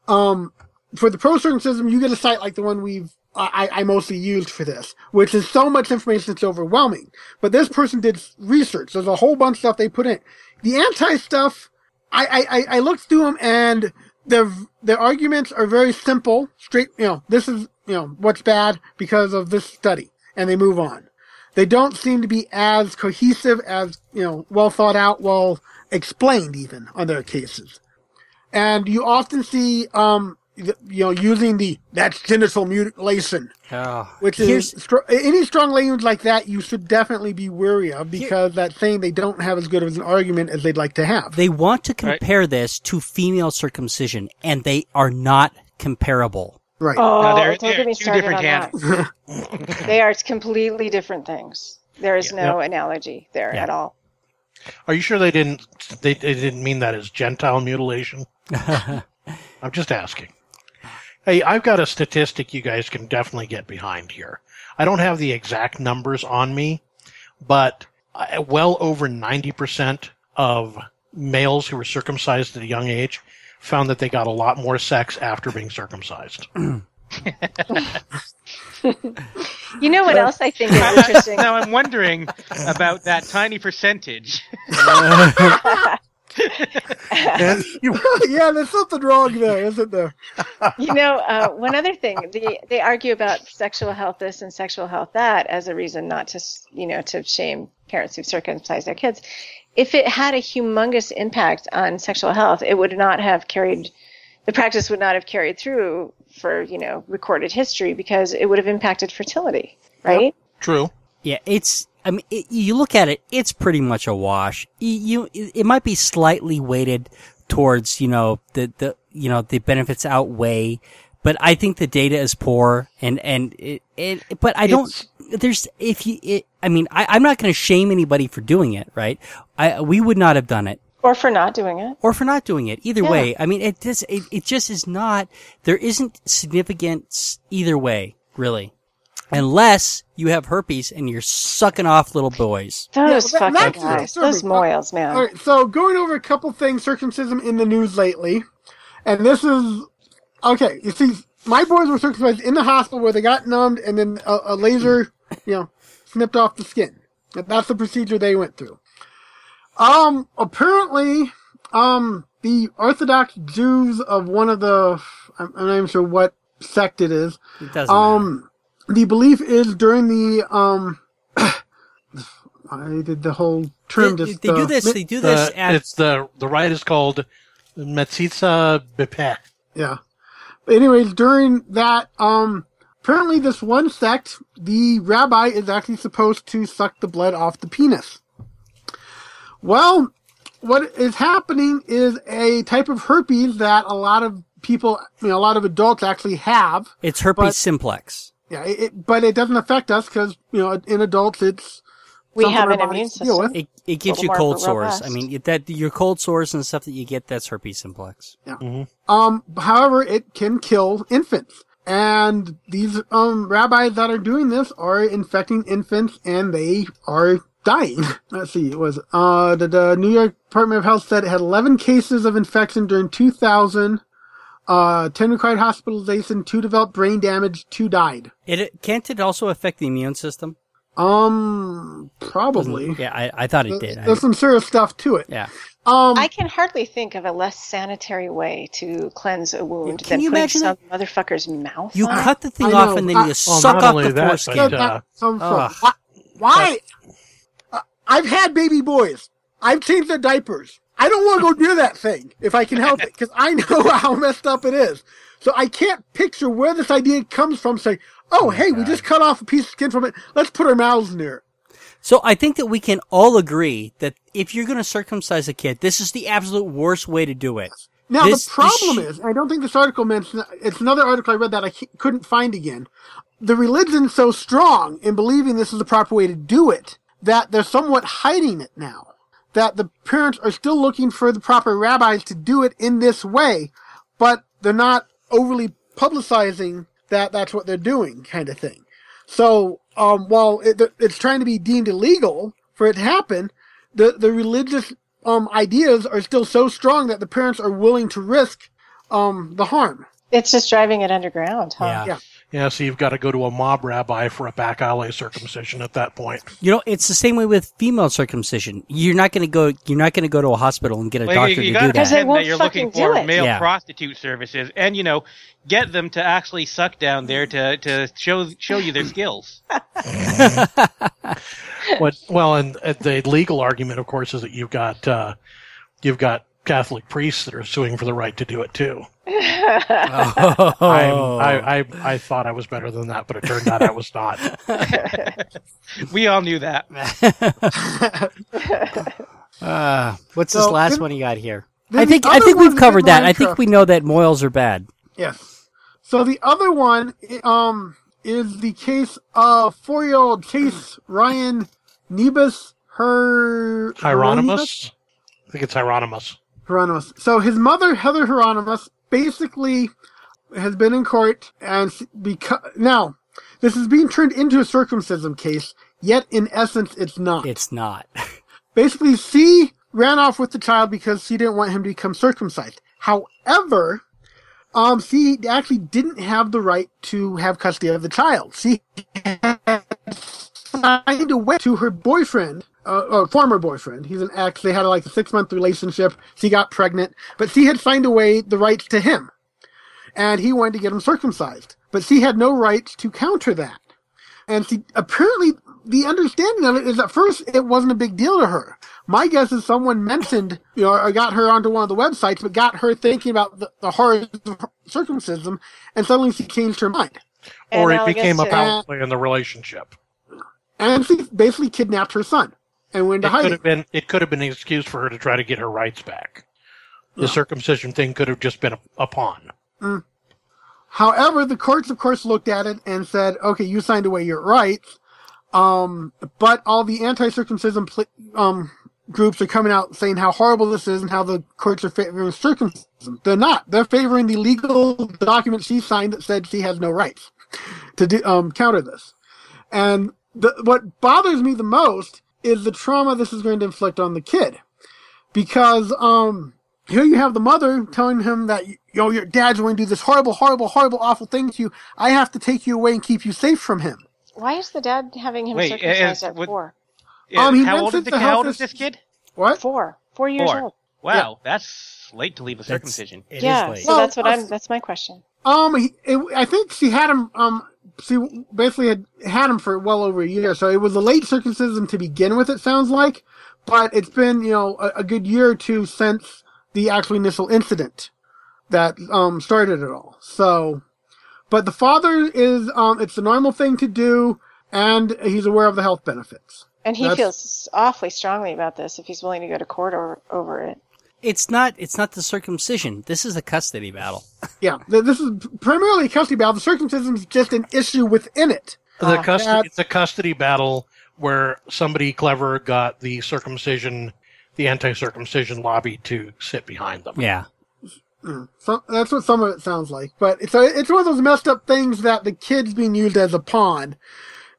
um, for the pro circumcision, you get a site like the one we've I, I mostly used for this, which is so much information it's overwhelming. But this person did research. There's a whole bunch of stuff they put in. The anti stuff, I, I, I- looked through them and their, their arguments are very simple, straight, you know, this is, you know, what's bad because of this study. And they move on. They don't seem to be as cohesive as, you know, well thought out, well explained even on their cases. And you often see, um, you know, using the, that's genital mutilation, Oh, which here's- is, str- any strong language like that you should definitely be wary of because that's saying they don't have as good of an argument as they'd like to have. They want to Right. compare this to female circumcision, and they are not comparable. right. Oh, No, they're- don't they're get me two started different on that. they are completely different things. There is no analogy there Yeah. at all. Are you sure they didn't they, they didn't mean that as gentile mutilation? I'm just asking. Hey, I've got a statistic you guys can definitely get behind here. I don't have the exact numbers on me, but uh, well over 90% of males who were circumcised at a young age found that they got a lot more sex after being circumcised. You know what else I think is interesting? now I'm wondering about that tiny percentage. And you- yeah, there's something wrong there, isn't there? you know, uh, one other thing, the, they argue about sexual health this and sexual health that as a reason not to, you know, to shame parents who've circumcised their kids. If it had a humongous impact on sexual health, it would not have carried, the practice would not have carried through for, you know, recorded history because it would have impacted fertility, right? True. Yeah, it's. I mean, it, you look at it; it's pretty much a wash. You, you, it might be slightly weighted towards, you know, the the you know the benefits outweigh, but I think the data is poor, and and it, it but I don't. There's if you, it, I mean, I, I'm not going to shame anybody for doing it, right? I we would not have done it Or for not doing it. or for not doing it. Either Yeah. way, I mean, it just it, it just is not. There isn't significance either way, really, unless you have herpes and you're sucking off little boys. Those that- fucking that's guys. Those moils, man. All right, so going over a couple things, circumcision in the news lately, and this is okay. You see, my boys were circumcised in the hospital where they got numbed and then a, a laser, you know, snipped off the skin. That's the procedure they went through. Um, apparently, um, the Orthodox Jews of one of the, I'm, I'm not even sure what sect it is, It doesn't matter. The belief is during the um, I did the whole term. They, just they do uh, this. They do this The, at it's the the rite is called Metzitza Bepeh. Yeah. But anyways, during that, um, apparently this one sect, the rabbi is actually supposed to suck the blood off the penis. Well, what is happening is a type of herpes that a lot of people, you know, a lot of adults actually have. it's herpes but- simplex. Yeah, it, it- but it doesn't affect us because, you know, in adults it's We have an immune system. It it gives you cold sores. robust. I mean, that your cold sores and stuff that you get that's herpes simplex. Yeah. Um, however, it can kill infants. And these um rabbis that are doing this are infecting infants and they are dying. Let's see, it was uh the, the New York Department of Health said it had 11 cases of infection during 2000. Uh, 10 required hospitalization, 2 developed brain damage, 2 died. It, it can't it also affect the immune system? Um, probably. Yeah, I, I thought it did. I- There's some serious stuff to it. yeah. Um, I can hardly think of a less sanitary way to cleanse a wound Can than you putting imagine some motherfucker's mouth You on cut the thing I off know. and then I- you Well, suck not off the that, foreskin. but, uh, some sort- why? why? Uh, I've had baby boys. I've changed their diapers. I don't want to go near that thing if I can help it because I know how messed up it is. So I can't picture where this idea comes from. Saying, "Oh, oh hey, we just cut off a piece of skin from it. Let's put our mouths near it." So I think that we can all agree that if you're going to circumcise a kid, this is the absolute worst way to do it. Now This- the problem this sh- is, I don't think this article mentioned. It's another article I read that I couldn't find again. The religion's so strong in believing this is the proper way to do it that they're somewhat hiding it now. That the parents are still looking for the proper rabbis to do it in this way, but they're not overly publicizing that that's what they're doing, kind of thing. So, um, while it, it's trying to be deemed illegal for it to happen, the the religious um ideas are still so strong that the parents are willing to risk um the harm. It's just driving it underground, huh? Yeah. Yeah. Yeah, so you've got to go to a mob rabbi for a back alley circumcision at that point. You know, it's the same way with female circumcision. You're not going to go. You're not going to go to a hospital and get a Well, doctor you, you to gotta do Because that. they pretend won't that you're fucking looking for do it. male Yeah. prostitute services, and you know, get them to actually suck down there to to show show you their skills. What? Well, and uh, the legal argument, of course, is that you've got uh, you've got Catholic priests that are suing for the right to do it too. Oh. I'm, I, I I thought I was better than that, but it turned out I was not. We all knew that. Uh, what's this last then- one you got here? I think I think we've covered that. more I think we know that moils are bad. Yes. So the other one, um, is the case of four-year-old Chase Ryan Nebus Her Hironimus? I think it's Hironimus. Hironimus. So his mother, Heather Hironimus, basically has been in court and because now this is being turned into a circumcision case. Yet in essence, it's not. It's not. Basically, she ran off with the child because she didn't want him to become circumcised. However, um, she actually didn't have the right to have custody of the child. She had signed away to her boyfriend, uh, or former boyfriend. He's an ex. They had like a six month relationship. She got pregnant, but she had signed away the rights to him, and he wanted to get him circumcised. But she had no rights to counter that. And she apparently the understanding of it is at first it wasn't a big deal to her. My guess is someone mentioned, you know, or got her onto one of the websites, but got her thinking about the, the horrors of circumcision, and suddenly she changed her mind. And or it became guess a it- power play in the relationship. And she basically kidnapped her son and went It into could have been it could have been an excuse for her to try to get her rights back. The circumcision thing could have just been a, a pawn. However, the courts, of course, looked at it and said, okay, you signed away your rights, um, but all the anti-circumcision pl- um, groups are coming out saying how horrible this is and how the courts are favoring circumcision. They're not. They're favoring the legal document she signed that said she has no rights to do, um, counter this. And the, what bothers me the most is the trauma this is going to inflict on the kid. Because, um, here you have the mother telling him that, you know, your dad's going to do this horrible, horrible, horrible, awful thing to you. I have to take you away and keep you safe from him. Why is the dad having him Wait, circumcised is- at would- four? Yeah, Um, he how old is the the how old is this kid? What? Four. Four years Four. old. Wow, that's late to leave a That's- circumcision. it is yeah. late. So Well, that's what I'm. That's my question. Um, he, it, I think she had him, um, she basically had had him for well over a year. So it was a late circumcision to begin with, it sounds like. But it's been, you know, a, a good year or two since the actual initial incident that, um, started it all. So, but the father is, um, it's the normal thing to do and he's aware of the health benefits. And he That's- feels awfully strongly about this if he's willing to go to court over, over it. It's not. It's not the circumcision. This is a custody battle. Yeah, this is primarily a custody battle. The circumcision is just an issue within it. The Uh, custody, that- it's a custody battle where somebody clever got the circumcision, the anti-circumcision lobby to sit behind them. Yeah. So that's what some of it sounds like. But it's a, it's one of those messed up things that the kid's being used as a pawn,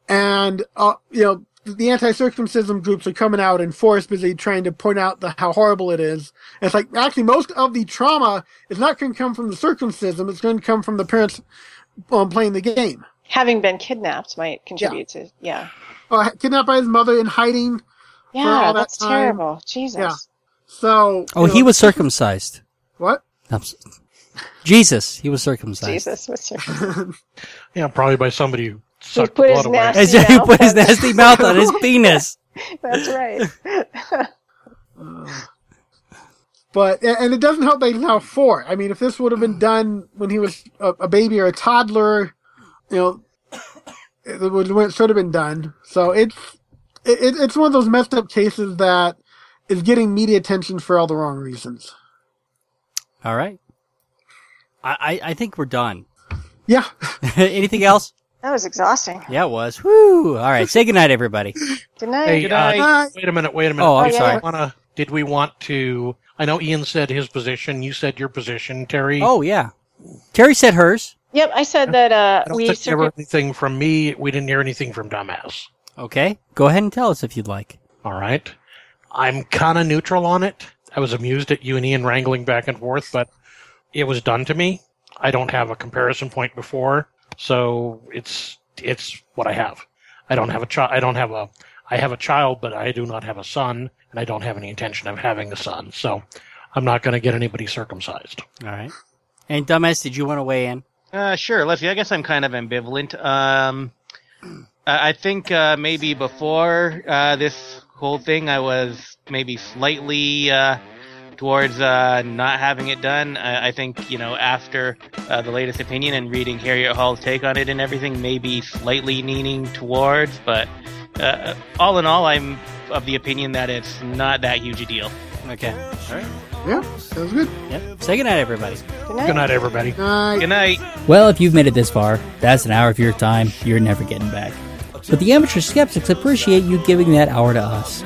and uh, you know the anti-circumcision groups are coming out in force busy trying to point out the, how horrible it is. And it's like actually most of the trauma is not going to come from the circumcision; it's going to come from the parents um, playing the game. Having been kidnapped might contribute to. Yeah. Uh, kidnapped by his mother in hiding. Yeah, all that that's time- terrible. Jesus. Yeah. So Oh, you he know, was circumcised. what? I'm Jesus, he was circumcised. Jesus was circumcised. Yeah, probably by somebody who sucked put the his blood away. nasty- As he put his nasty mouth on his penis. That's right. But and and it doesn't help that he's now four. I mean, if this would have been done when he was a, a baby or a toddler, you know, it would it should have been done. So it's it, it's one of those messed up cases that is getting media attention for all the wrong reasons. All right. I, I, I think we're done. Yeah, Anything else? That was exhausting. Yeah, it was. Woo! All right. Say goodnight, everybody. Good night. Hey, Good uh, night. wait a minute, wait a minute. Oh, I'm Oh, sorry. yeah. Wanna, did we want to? I know Ian said his position. You said your position, Terry. Oh, yeah. Terry said hers. Yep, I said that uh, I don't we think you heard anything from me. We didn't hear anything from Dumbass. Okay. Go ahead and tell us if you'd like. All right. I'm kind of neutral on it. I was amused at you and Ian wrangling back and forth, but it was done to me. I don't have a comparison point before. So it's it's what I have. I don't have a child. I don't have a. I have a child, but I do not have a son, and I don't have any intention of having a son. So I'm not going to get anybody circumcised. All right. And Dumbass, did you want to weigh in? Uh, sure. Let's see. I guess I'm kind of ambivalent. Um, I I think uh, maybe before uh, this whole thing, I was maybe slightly uh, towards uh, not having it done. I, I think you know after uh, the latest opinion and reading Harriet Hall's take on it and everything, maybe slightly leaning towards. But uh, all in all, I'm of the opinion that it's not that huge a deal. Okay. All right. Yeah, sounds good. Yep. Say goodnight, everybody. Good night. Good night, everybody. Night. Good night. Well, if you've made it this far, that's an hour of your time you're never getting back. But the amateur skeptics appreciate you giving that hour to us.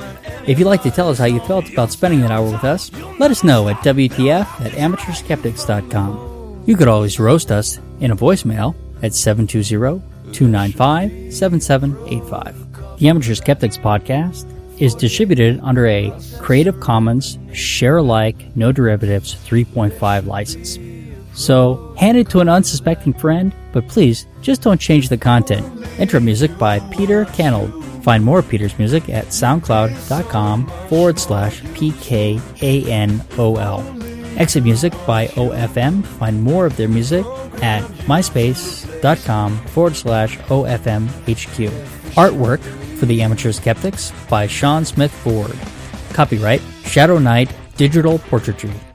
If you'd like to tell us how you felt about spending that hour with us, let us know at WTF at amateurskeptics.com. You could always roast us in a voicemail at 720-295-7785. The Amateur Skeptics podcast is distributed under a Creative Commons Share Alike No Derivatives 3.5 license. So hand it to an unsuspecting friend, but please just don't change the content. Intro music by Peter Canold. Find more of Peter's music at soundcloud.com forward slash PKANOL. Exit music by OFM. Find more of their music at myspace.com forward slash OFMHQ. Artwork for the Amateur Skeptics by Sean Smith Ford. Copyright Shadow Knight Digital Portraiture.